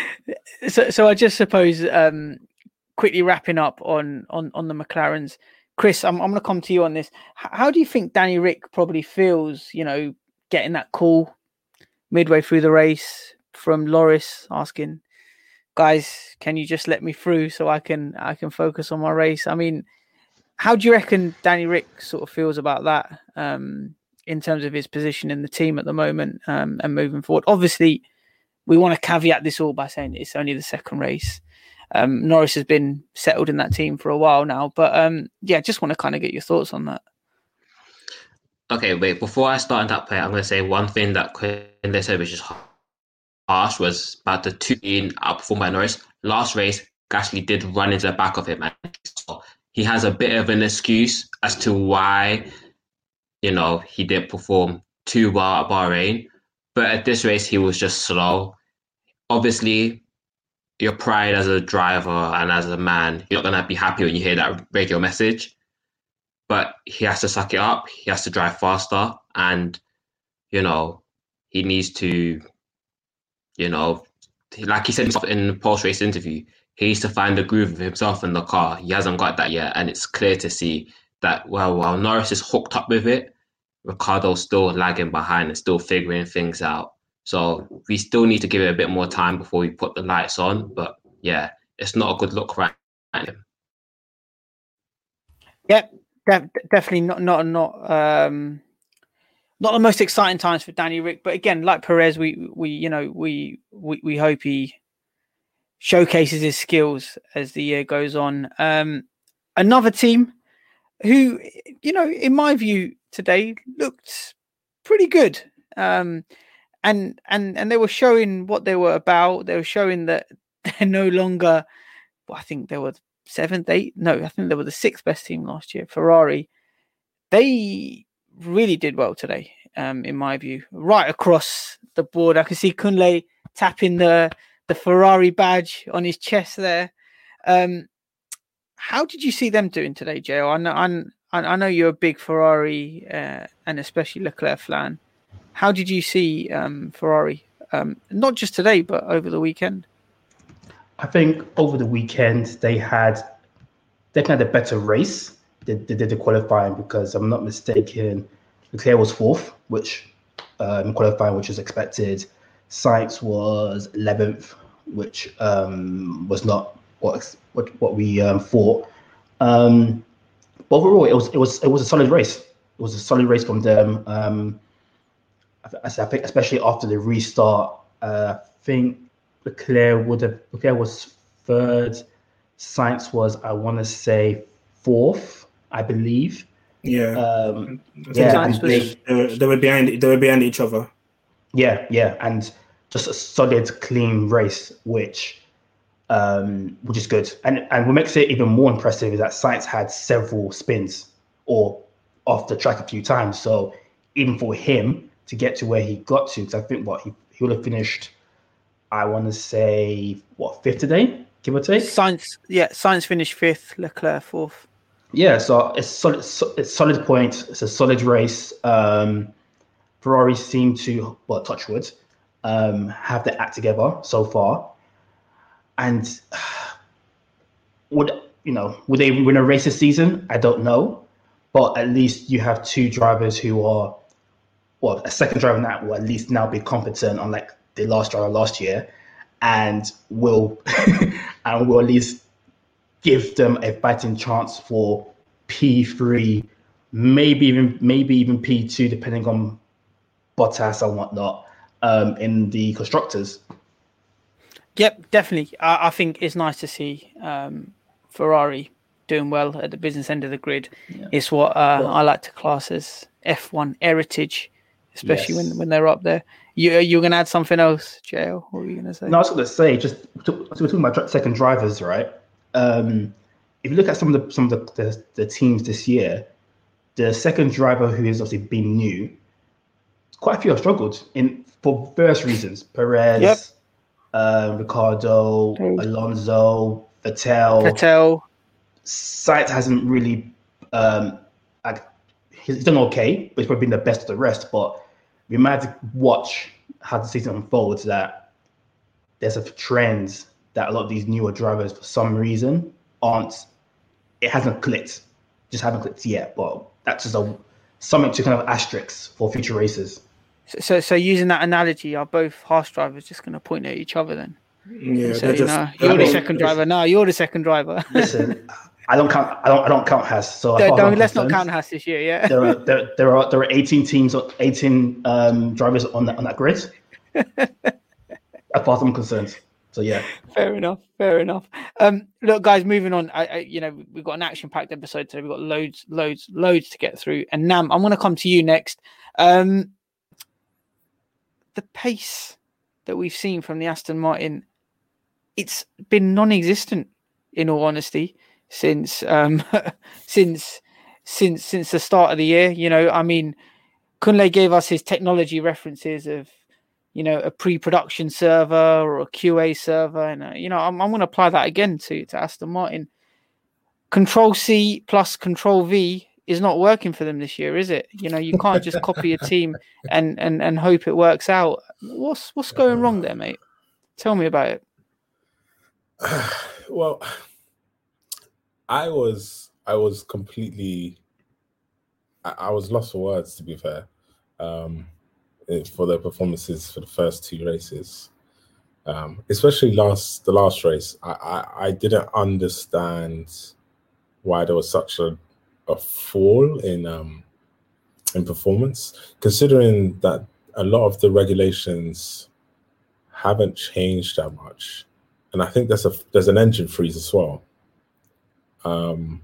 (laughs) so so I just suppose um quickly wrapping up on on on the McLarens. Chris, I'm I'm going to come to you on this. How do you think Danny Rick probably feels, you know, getting that call midway through the race from Norris asking, "Guys, can you just let me through so I can I can focus on my race?" I mean, how do you reckon Danny Rick sort of feels about that um in terms of his position in the team at the moment um and moving forward? Obviously, we want to caveat this all by saying it's only the second race. Um, Norris has been settled in that team for a while now, but um, yeah, just want to kind of get your thoughts on that. Okay, wait. Before I start on that point, I'm going to say one thing that Quinn said, which is harsh, was about the two being outperformed by Norris. Last race, Gasly did run into the back of him, and so he has a bit of an excuse as to why, you know, he didn't perform too well at Bahrain. But at this race, he was just slow. Obviously, your pride as a driver and as a man, you're not going to be happy when you hear that radio message but he has to suck it up. He has to drive faster, and you know he needs to, you know, like he said in the post race interview, he needs to find the groove of himself in the car. He hasn't got that yet, and it's clear to see that well, while Norris is hooked up with it, Ricciardo's still lagging behind and still figuring things out. So we still need to give it a bit more time before we put the lights on. But yeah, it's not a good look right now. Yep, de- definitely not not not um not the most exciting times for Danny Rick, but again, like Perez, we we you know we we, we hope he showcases his skills as the year goes on. Um, another team who, you know, in my view today looked pretty good. Um, and and and they were showing what they were about. They were showing that (laughs) they're no longer. Well, I think they were seventh, eighth. No, I think they were the sixth best team last year. Ferrari. They really did well today, um, in my view. Right across the board, I can see Kunle tapping the the Ferrari badge on his chest there. Um, how did you see them doing today, Joe? I know, I'm, I know you're a big Ferrari uh, and especially Leclerc fan. How did you see um, Ferrari, um, not just today, but over the weekend? I think over the weekend they had they had a better race. They, did the qualifying because I'm not mistaken, Leclerc was fourth, which um, qualifying, which was expected. Sainz was 11th, which um, was not what what, what we um, thought. Um, but overall, it was it was it was a solid race. It was a solid race from them. Um, I, I think, especially after the restart, uh, I think Leclerc would have Leclerc was third. Sainz was, I want to say, fourth, I believe. Yeah, Um, yeah, they- and they, were behind. They were behind each other. Yeah, yeah, and just a solid, clean race, which um, which is good. And and what makes it even more impressive is that Sainz had several spins or off the track a few times. So even for him to get to where he got to, because I think what he he would have finished, I want to say what fifth today, give or take. Sainz, yeah, Sainz finished fifth, Leclerc fourth. Yeah, so it's solid. so- It's solid point. It's a solid race. Um, Ferrari seem to, well, touch wood, um, have their act together so far. And (sighs) would you know? Would they win a race this season? I don't know, but at least you have two drivers who are, well, a second driver that will at least now be competent, unlike the last driver last year, and will (laughs) and will at least give them a fighting chance for P3, maybe even maybe even P2, depending on Bottas and whatnot um, in the constructors. Yep, definitely. I, I think it's nice to see um, Ferrari doing well at the business end of the grid. It's what uh, Well- I like to class as F1 heritage, especially Yes. when, when they're up there. You you going to add something else, JL? What were you going to say? No, I was going to say, just so we're talking about second drivers, right? Um, if you look at some of the some of the, the, the teams this year, the second driver who has obviously been new, quite a few have struggled in for various reasons. Perez, Yep. uh, Ricciardo, Mm. Alonso, Vettel. Vettel, Sainz hasn't really um like he's done okay, but he's probably been the best of the rest. But we might have to watch how the season unfolds that there's a trend that a lot of these newer drivers for some reason aren't it hasn't clicked. Just haven't clicked yet. But that's just a something to kind of asterisk for future races. so, so so using that analogy, are both Haas drivers just going to point at each other then? Yeah, So you just. know, they're you're the both- second driver. No, you're the second driver. (laughs) Listen, I don't count I don't I don't count Haas. So don't, far as I'm don't- let's not count Haas this year. Yeah. there are (laughs) there, there are there are 18 teams 18 um drivers on that on that grid (laughs) as far as i'm concerned so yeah. Fair enough fair enough. Um look guys moving on. I, I you know we've got an action packed episode today. We've got loads loads loads to get through. And nam i'm going to come to you next. Um the pace that we've seen from the aston martin it's been non-existent in all honesty since um (laughs) since since since the start of the year you know? I mean kunle gave us his technology references of you know, a pre-production server or a QA server, and uh, you know, I'm, I'm going to apply that again to to Aston Martin. Control C plus Control V is not working for them this year, is it? You know, you can't just copy a team and and and hope it works out. What's what's going wrong there, mate? Tell me about it. (sighs) well, I was I was completely I, I was lost for words to be fair. Um for their performances for the first two races. Um, especially last the last race. I, I, I didn't understand why there was such a, a fall in um in performance, considering that a lot of the regulations haven't changed that much and I think there's a there's an engine freeze as well, um,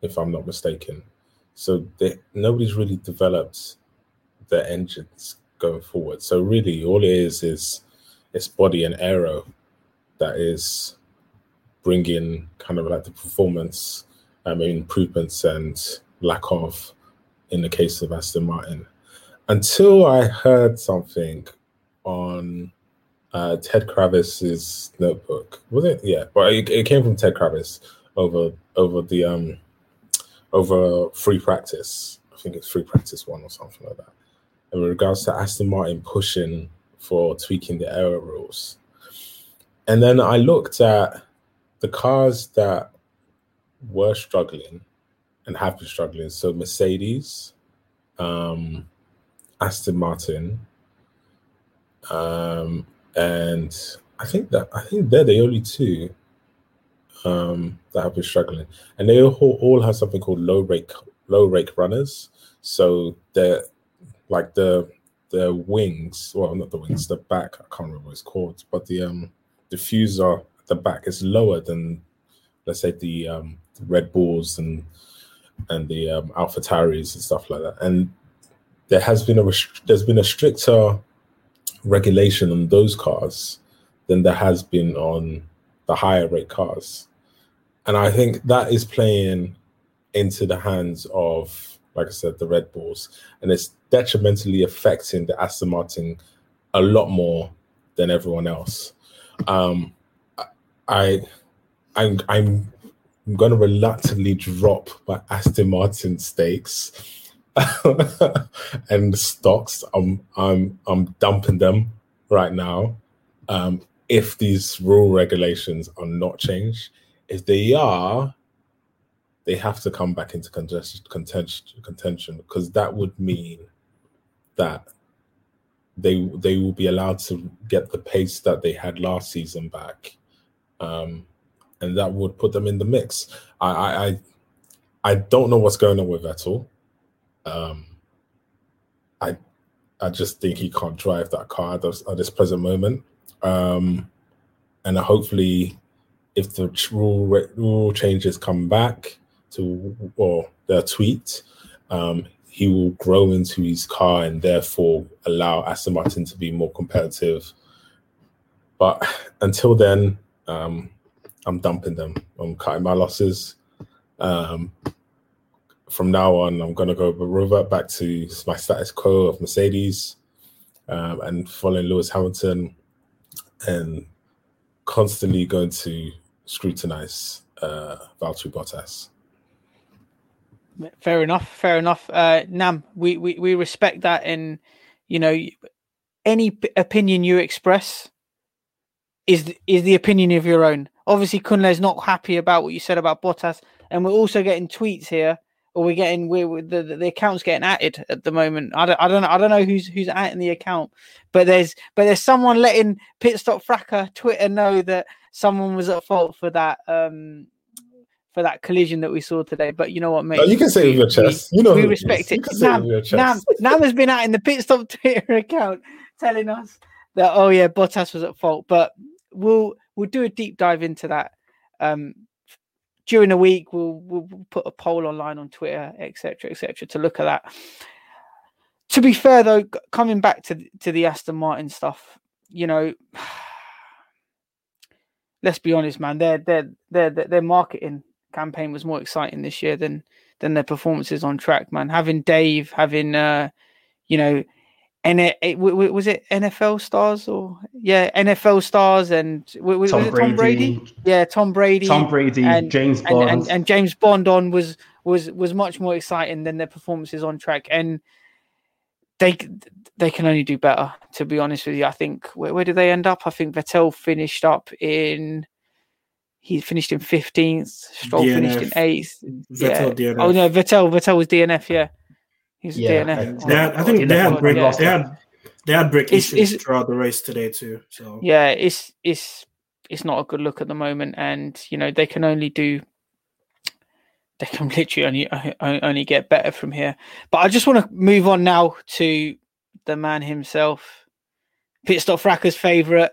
if I'm not mistaken. So they, nobody's really developed their engines going forward. So really, all it is is it's body and aero that is bringing kind of like the performance um, improvements and lack of in the case of Aston Martin. Until I heard something on uh, Ted Kravitz's notebook. Was it? Yeah, but it, it came from Ted Kravitz over over the um over free practice. I think it's free practice one or something like that. In regards to Aston Martin pushing for tweaking the aero rules, and then I looked at the cars that were struggling and have been struggling. So Mercedes, um, Aston Martin, um, and I think that I think they're the only two um, that have been struggling, and they all, all have something called low rake low rake runners. So they're like the the wings, well, not the wings, the back. I can't remember what it's called, but the um diffuser at the back is lower than, let's say, the um the Red Bulls and and the um, Alpha Tauris and stuff like that. And there has been a there's been a stricter regulation on those cars than there has been on the higher rate cars. And I think that is playing into the hands of, like I said, the Red Bulls, and it's detrimentally affecting the Aston Martin a lot more than everyone else. Um, I, I'm, I'm going to reluctantly drop my Aston Martin stakes (laughs) and stocks. I'm, I'm, I'm dumping them right now. Um, if these rule regulations are not changed, if they are, they have to come back into contention, because that would mean that they they will be allowed to get the pace that they had last season back, um, and that would put them in the mix. I I I, I don't know what's going on with Vettel. Um, I I just think he can't drive that car at this, at this present moment, um, and hopefully, if the rule rule changes come back to or the tweet, um, he will grow into his car and therefore allow Aston Martin to be more competitive. But until then, um, I'm dumping them. I'm cutting my losses. Um, from now on, I'm going to go revert back to my status quo of Mercedes um, and following Lewis Hamilton and constantly going to scrutinize uh, Valtteri Bottas. Fair enough. Fair enough. Uh, Nam, we, we, we respect that. And, you know, any p- opinion you express is is the opinion of your own. Obviously, Kunle is not happy about what you said about Bottas. And we're also getting tweets here, or we're getting we're, we're the, the account's getting added at the moment. I don't I don't know I don't know who's who's in the account, but there's but there's someone letting Pit Stop Fracas Twitter know that someone was at fault for that um for that collision that we saw today. But you know what, mate? No, you can say it with your chest. We, you know, we respect it. Nam, it Nam, Nam has been out in the pit stop (laughs) Twitter account telling us that oh yeah, Bottas was at fault. But we'll we'll do a deep dive into that um, during the week. We'll we'll put a poll online on Twitter, etc., etc., to look at that. To be fair, though, coming back to to the Aston Martin stuff, you know. (sighs) Let's be honest, man. Their their their their marketing campaign was more exciting this year than than their performances on track, man. Having Dave, having uh, you know, and it, it, was it NFL stars or yeah, NFL stars and was, Tom, was Brady. Tom Brady? Yeah, Tom Brady, Tom Brady, and, James Bond, and, and, and, James Bond on was was was much more exciting than their performances on track, and they they can only do better. To be honest with you, I think where, where did they end up? I think Vettel finished up in he finished in 15th. Stroll DNF. finished in 8th. Vettel, yeah. DNF. Oh, no, Vettel, Vettel was DNF, yeah. He's yeah, DNF. They had, I think they had, brake, yeah. they had they had brake it's, issues it's, throughout the race today too. So yeah, it's it's it's not a good look at the moment, and you know they can only do they can (laughs) literally only only get better from here. But I just want to move on now to the man himself, pit stop fracas's favorite,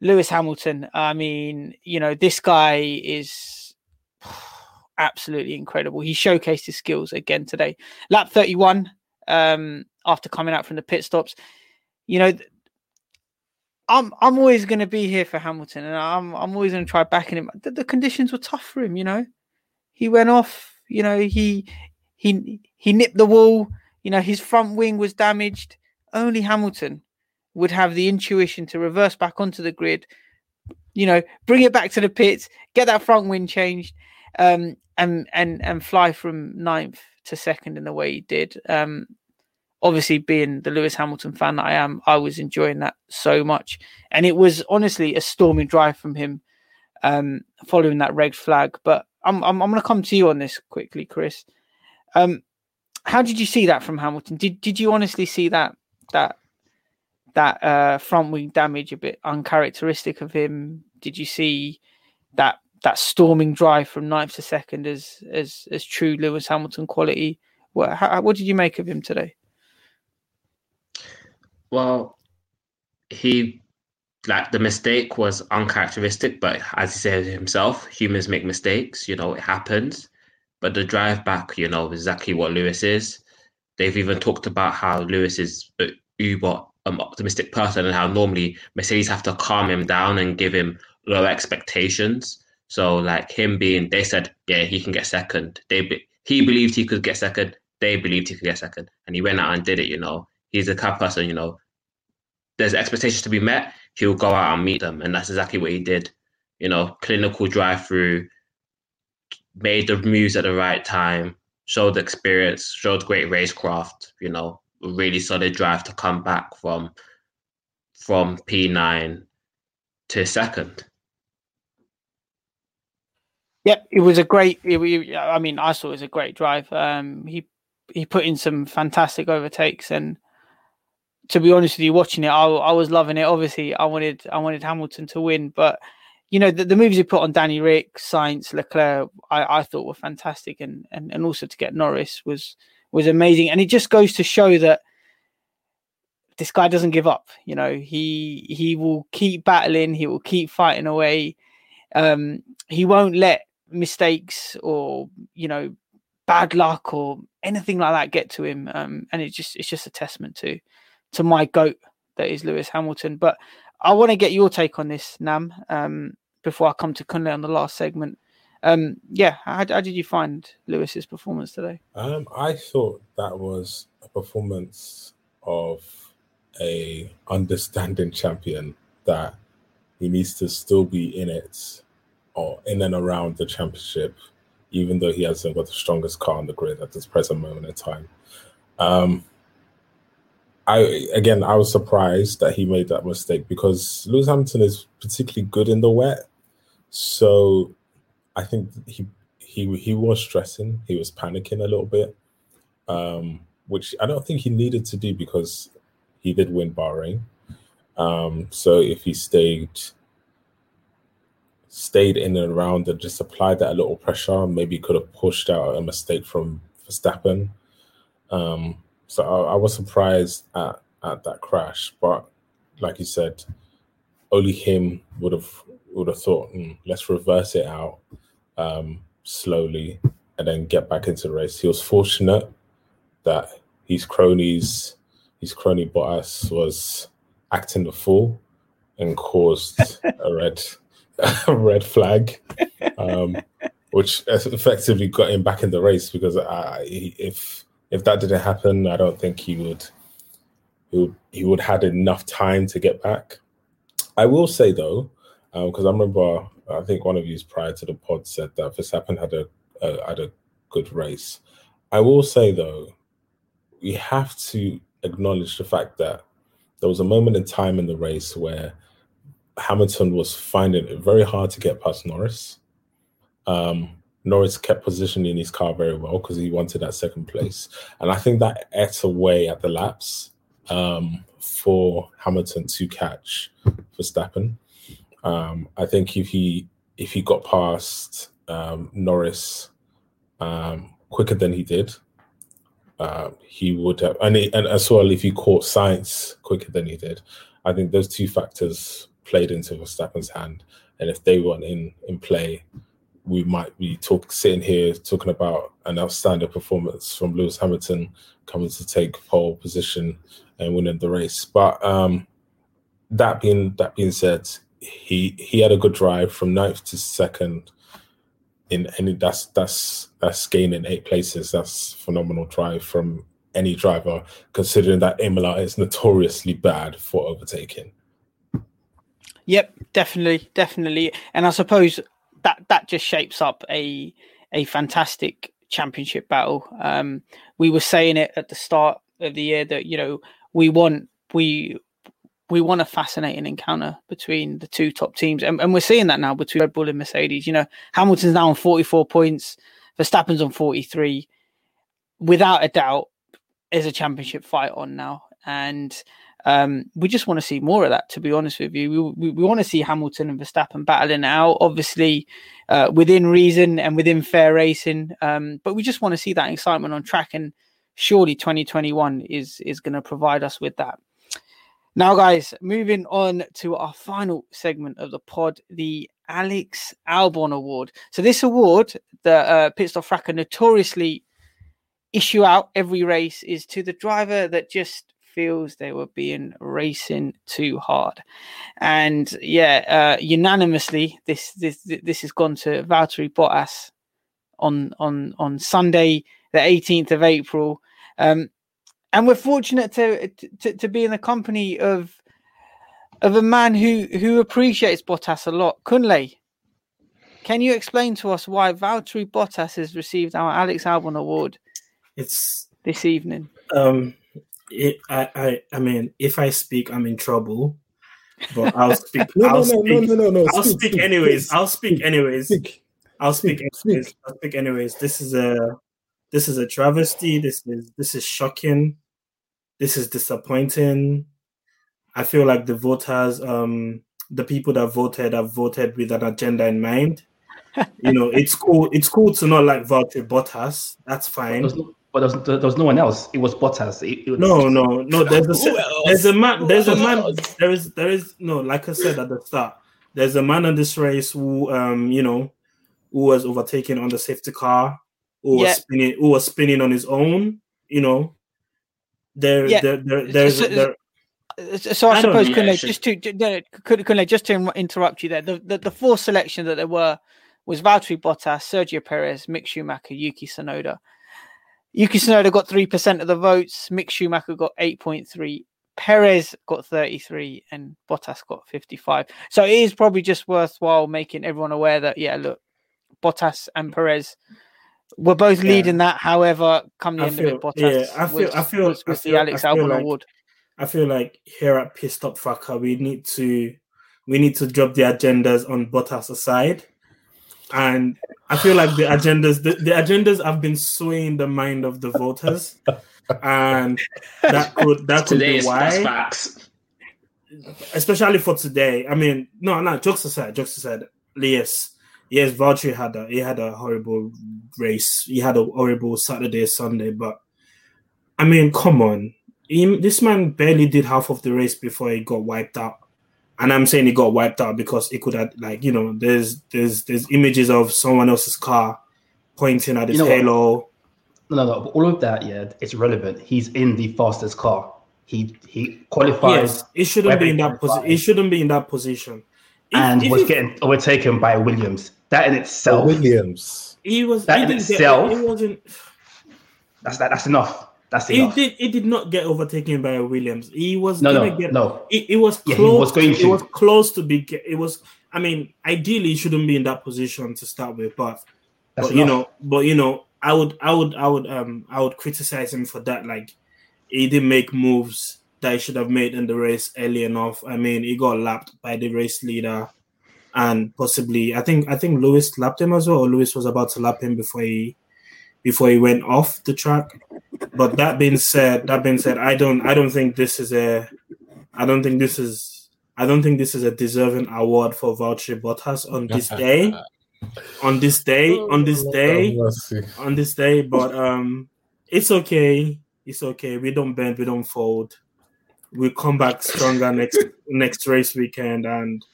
Lewis Hamilton, I mean, you know, this guy is (sighs) absolutely incredible. He showcased his skills again today. Lap 31, um, after coming out from the pit stops. You know, I'm I'm always going to be here for Hamilton, and I'm I'm always going to try backing him. The, the, conditions were tough for him. You know, he went off. You know, he he he nipped the wall. You know, his front wing was damaged. Only Hamilton would have the intuition to reverse back onto the grid, you know, bring it back to the pits, get that front wing changed, um, and and and fly from ninth to second in the way he did. Um, obviously, being the Lewis Hamilton fan that I am, I was enjoying that so much, and it was honestly a stormy drive from him, um, following that red flag. But I'm I'm, I'm going to come to you on this quickly, Chris. Um, how did you see that from Hamilton? Did did you honestly see that that that uh, front wing damage a bit uncharacteristic of him? Did you see that that storming drive from ninth to second as as as true Lewis Hamilton quality? What how, what did you make of him today? Well, he like the mistake was uncharacteristic, but as he said himself, humans make mistakes. You know, it happens. But the drive back, you know, exactly what Lewis is. They've even talked about how Lewis is a uber um, optimistic person and how normally Mercedes have to calm him down and give him low expectations. So like him being, they said, yeah, he can get second. They be, he believed he could get second. They believed he could get second, and he went out and did it. You know, he's the kind of person. You know, there's expectations to be met. He'll go out and meet them, and that's exactly what he did. You know, clinical drive through, made the moves at the right time, showed experience, showed great racecraft. You know, a really solid drive to come back from from P nine to second. Yep, it was a great. It, I mean, I saw it was a great drive. Um, he he put in some fantastic overtakes, and to be honest with you, watching it, I, I was loving it. Obviously, I wanted I wanted Hamilton to win, but you know the, the moves he put on Danny Ric, Sainz, Leclerc, I, I thought were fantastic, and, and and also to get Norris was was amazing, and it just goes to show that this guy doesn't give up. You know, he he will keep battling, he will keep fighting away. Um, he won't let mistakes or you know bad luck or anything like that get to him. Um, and it's just it's just a testament to to my goat that is Lewis Hamilton. But I want to get your take on this, Nam, um, before I come to Kunle on the last segment. Um, yeah, how, how, did you find Lewis's performance today? Um, I thought that was a performance of a understanding champion that he needs to still be in it or in and around the championship, even though he hasn't got the strongest car on the grid at this present moment in time. Um, I again, I was surprised that he made that mistake because Lewis Hamilton is particularly good in the wet. So I think he he he was stressing, he was panicking a little bit, um, which I don't think he needed to do because he did win Bahrain. Um, so if he stayed stayed in and around and just applied that a little pressure, maybe could have pushed out a mistake from Verstappen. Um, so I, I, was surprised at, at that crash, but like you said, only him would have would have thought, mm, let's reverse it out um, slowly and then get back into the race. He was fortunate that his cronies, his crony Bottas was acting the fool and caused a (laughs) red (laughs) a red flag, um, which effectively got him back in the race because I, if if that didn't happen, I don't think he would he would he would had enough time to get back. I will say though, because um, I remember I think one of you prior to the pod said that Verstappen had a, had a good race. I will say though, we have to acknowledge the fact that there was a moment in time in the race where Hamilton was finding it very hard to get past Norris. Um, Norris kept positioning his car very well because he wanted that second place, and I think that ate away at the laps um, for Hamilton to catch Verstappen. Um, I think if he if he got past um, Norris um, quicker than he did, uh, he would have, and, he, and as well if he caught Sainz quicker than he did. I think those two factors played into Verstappen's hand, and if they weren't in in play, we might be talk sitting here talking about an outstanding performance from Lewis Hamilton coming to take pole position and winning the race. But um, that being that being said, he he had a good drive from ninth to second. In any that's that's that's gaining eight places. That's phenomenal drive from any driver, considering that Imola is notoriously bad for overtaking. Yep, definitely, definitely. And I suppose that that just shapes up a a fantastic championship battle. Um, we were saying it at the start of the year that you know we want we we want a fascinating encounter between the two top teams, and, and we're seeing that now between Red Bull and Mercedes. You know, Hamilton's now on forty four points, Verstappen's on forty three. Without a doubt, there's a championship fight on now, and Um, we just want to see more of that. To be honest with you, we we, we want to see Hamilton and Verstappen battling out, obviously uh, within reason and within fair racing. Um, but we just want to see that excitement on track, and surely 2021 is is going to provide us with that. Now, guys, moving on to our final segment of the pod, the Alex Albon Award. So, this award that uh, Pitstop Fracas notoriously issue out every race is to the driver that just feels they were being racing too hard. And yeah, uh, unanimously, this this this has gone to Valtteri Bottas on on on Sunday, the 18th of April. Um, and we're fortunate to, to to be in the company of of a man who who appreciates Bottas a lot. Kunle, can you explain to us why Valtteri Bottas has received our Alex Albon Award It's this evening? um, it, I, I, I mean, if I speak, I'm in trouble. But I'll (laughs) speak. No, I'll no, no, speak. no, no, no, no. I'll Speak, speak speak, anyways. I'll speak anyways. I'll speak Speak, anyways. I'll speak anyways. This is a this is a travesty. This is this is shocking. This is disappointing. I feel like the voters, um, the people that voted have voted with an agenda in mind. (laughs) you know, it's cool. It's cool to not like Valtteri Bottas. That's fine. There's no, but there was, there was no one else. It was Bottas. It, it, No, no, no. There's a there's a man. There's a man. There is there is no. Like I said at the start, there's a man in this race who um you know who was overtaken on the safety car, who Yeah. was spinning, who was spinning on his own. You know, there Yeah. there, there there's So- there. So I, I suppose, Kunle, yeah, just to, to no, Kun- Kunle, just to interrupt you there, the, the, the four selection that there were was Valtteri Bottas, Sergio Perez, Mick Schumacher, Yuki Tsunoda. Yuki Tsunoda got 3% of the votes, Mick Schumacher got 8.3, Perez got 33, and Bottas got 55. So it is probably just worthwhile making everyone aware that, yeah, look, Bottas and Perez were both Yeah. leading that. However, come the I end feel- of it, Bottas yeah, I feel- was, I feel- was, I feel- the Alex I feel Albon like- Award. I feel like here at Pit Stop Fracas, we need to we need to drop the agendas on Bottas aside. And I feel like the agendas the, the agendas have been swaying the mind of the voters. And that could that could Today be why facts. especially for today. I mean, no, no, jokes aside, jokes aside. Yes, yes, Valtteri had a he had a horrible race. He had a horrible Saturday, Sunday, but I mean, come on. He, this man barely did half of the race before he got wiped out. And I'm saying he got wiped out because it could have like, you know, there's there's there's images of someone else's car pointing at his You know what? halo. no, no, no. All of that, yeah, it's relevant. He's in the fastest car. He he qualified Yes, he shouldn't be in that position. He shouldn't be in that position. If- and if was he- getting overtaken by Williams. That in itself, Williams. he was that he in didn't get, itself- he wasn't that's that, that's enough. That's enough. he did he did not get overtaken by Williams. He was No, gonna no, get no. It, it was Yeah, close. he was going It to. was close to be. ge- It was. I mean, ideally, he shouldn't be in that position to start with, but That's but you know, but you know, I would, I would, I would, um, I would criticize him for that. Like, he didn't make moves that he should have made in the race early enough. I mean, he got lapped by the race leader, and possibly, I think, I think Lewis lapped him as well. Or Lewis was about to lap him before he, before he went off the track. But that being said, that being said, I don't, I don't think this is a, I don't think this is, I don't think this is a deserving award for Valtteri Bottas on this (laughs) day on this day on this day Oh, on this day but um it's okay it's okay we don't bend we don't fold we'll come back stronger next next race weekend and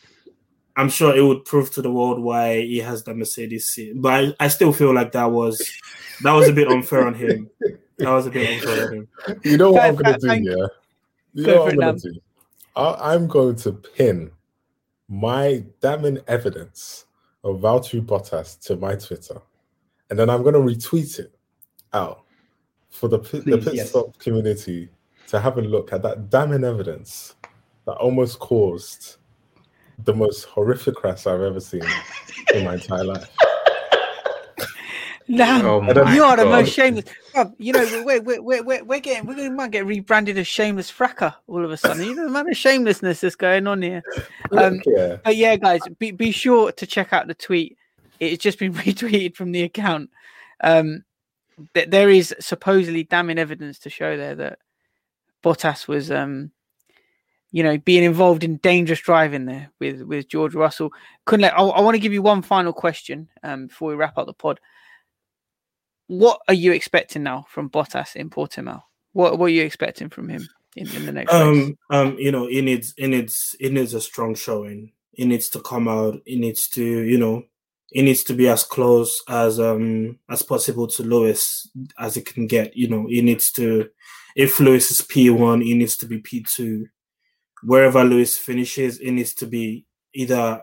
i'm sure it would prove to the world why he has the mercedes seat but I, I still feel like that was that was a bit unfair on him that was a bit unfair on him You know what I'm going to do, thank- yeah? You know what I'm going to do? I- I'm going to pin my damning evidence of Valtteri Bottas to my Twitter, and then I'm going to retweet it out for the pit, the Please, pit yes. stop community to have a look at that damning evidence that almost caused the most horrific crash I've ever seen in my entire life. (laughs) Damn, Oh I don't- my you are the most shameless. Bruv, you know, we're, we're, we're, we're, we're getting, we're going to might get rebranded as shameless Fracas all of a sudden. You know, the amount of shamelessness that's going on here. Um, yeah. But yeah, guys, be, be sure to check out the tweet. It's just been (laughs) retweeted from the account. Um, th- there is supposedly damning evidence to show there that Bottas was um, you know, being involved in dangerous driving there with with George Russell. Kunle. I, I want to give you one final question um, before we wrap up the pod. What are you expecting now from Bottas in Portimao? What what are you expecting from him in, in the next race? Um, um, you know, it needs it needs it needs a strong showing. It needs to come out. It needs to, you know, it needs to be as close as um as possible to Lewis as it can get. You know, it needs to. If Lewis is P one, it needs to be P two. Wherever Lewis finishes, it needs to be either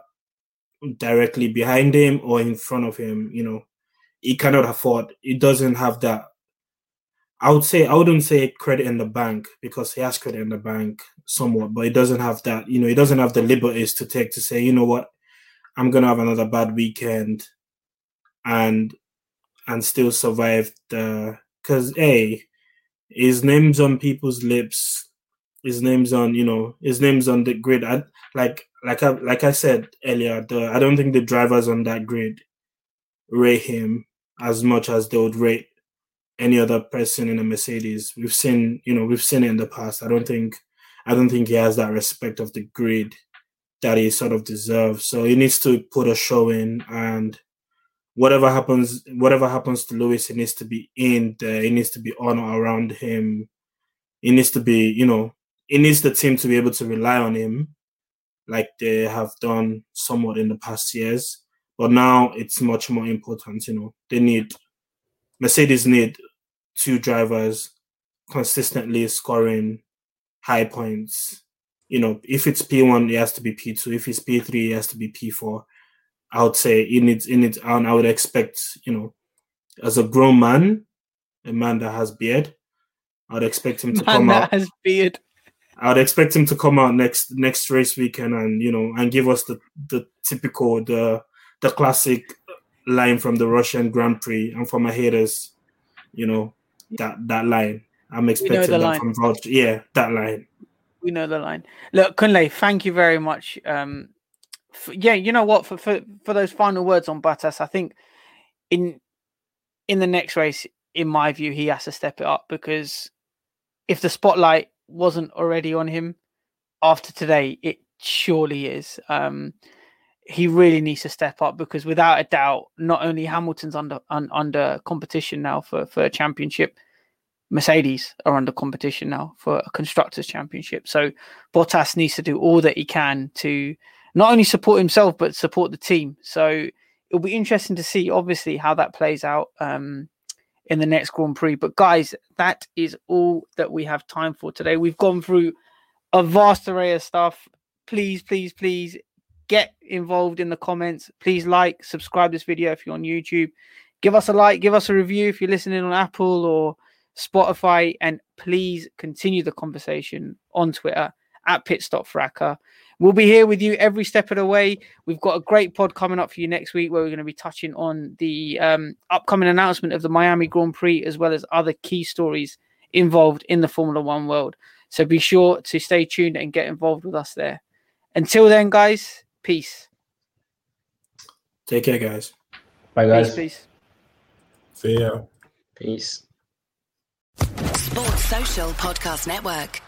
directly behind him or in front of him. You know, he cannot afford. He doesn't have that. I would say I wouldn't say credit in the bank because he has credit in the bank somewhat, but he doesn't have that. You know, he doesn't have the liberties to take to say, you know what, I'm gonna have another bad weekend, and and still survive the because hey, his name's on people's lips. His name's on you know his name's on the grid. I, like like I like I said earlier, the I don't think the drivers on that grid rate him as much as they would rate any other person in a Mercedes. We've seen, you know, we've seen it in the past. I don't think, I don't think he has that respect of the grid that he sort of deserves. So he needs to put a show in, and whatever happens, whatever happens to Lewis, it needs to be in there. It needs to be on or around him. It needs to be, you know, it needs the team to be able to rely on him, like they have done somewhat in the past years. But now it's much more important. You know, they need Mercedes need two drivers consistently scoring high points. You know, if it's P1, it has to be P2. If it's P3, it has to be P4. I would say it needs, it needs, and I would expect, you know, as a grown man, a man that has beard, I would expect him to Man come that out. has beard. I would expect him to come out next next race weekend and you know and give us the the typical the the classic line from the Russian Grand Prix and for my haters, you know that that line. I'm expecting that line. from Vouch. Yeah, that line. We know the line. Look, Kunle, thank you very much. Um, f yeah, you know what? For, for for those final words on Bottas, I think in in the next race, in my view, he has to step it up because if the spotlight wasn't already on him after today, it surely is. Um, he really needs to step up because without a doubt, not only Hamilton's under un, under competition now for for a championship, Mercedes are under competition now for a constructors championship. So Bottas needs to do all that he can to not only support himself but support the team. So it'll be interesting to see, obviously, how that plays out um, in the next Grand Prix. But guys, that is all that we have time for today. We've gone through a vast array of stuff. Please, please, please get involved in the comments. Please like, subscribe this video if you're on YouTube. Give us a like, give us a review if you're listening on Apple or Spotify, and please continue the conversation on Twitter at pitstopfracas. We'll be here with you every step of the way. We've got a great pod coming up for you next week where we're going to be touching on the um, upcoming announcement of the Miami Grand Prix as well as other key stories involved in the Formula One world. So be sure to stay tuned and get involved with us there. Until then, guys, peace. Take care, guys. Bye, guys. Peace, peace. See ya. Peace. Sports Social Podcast Network.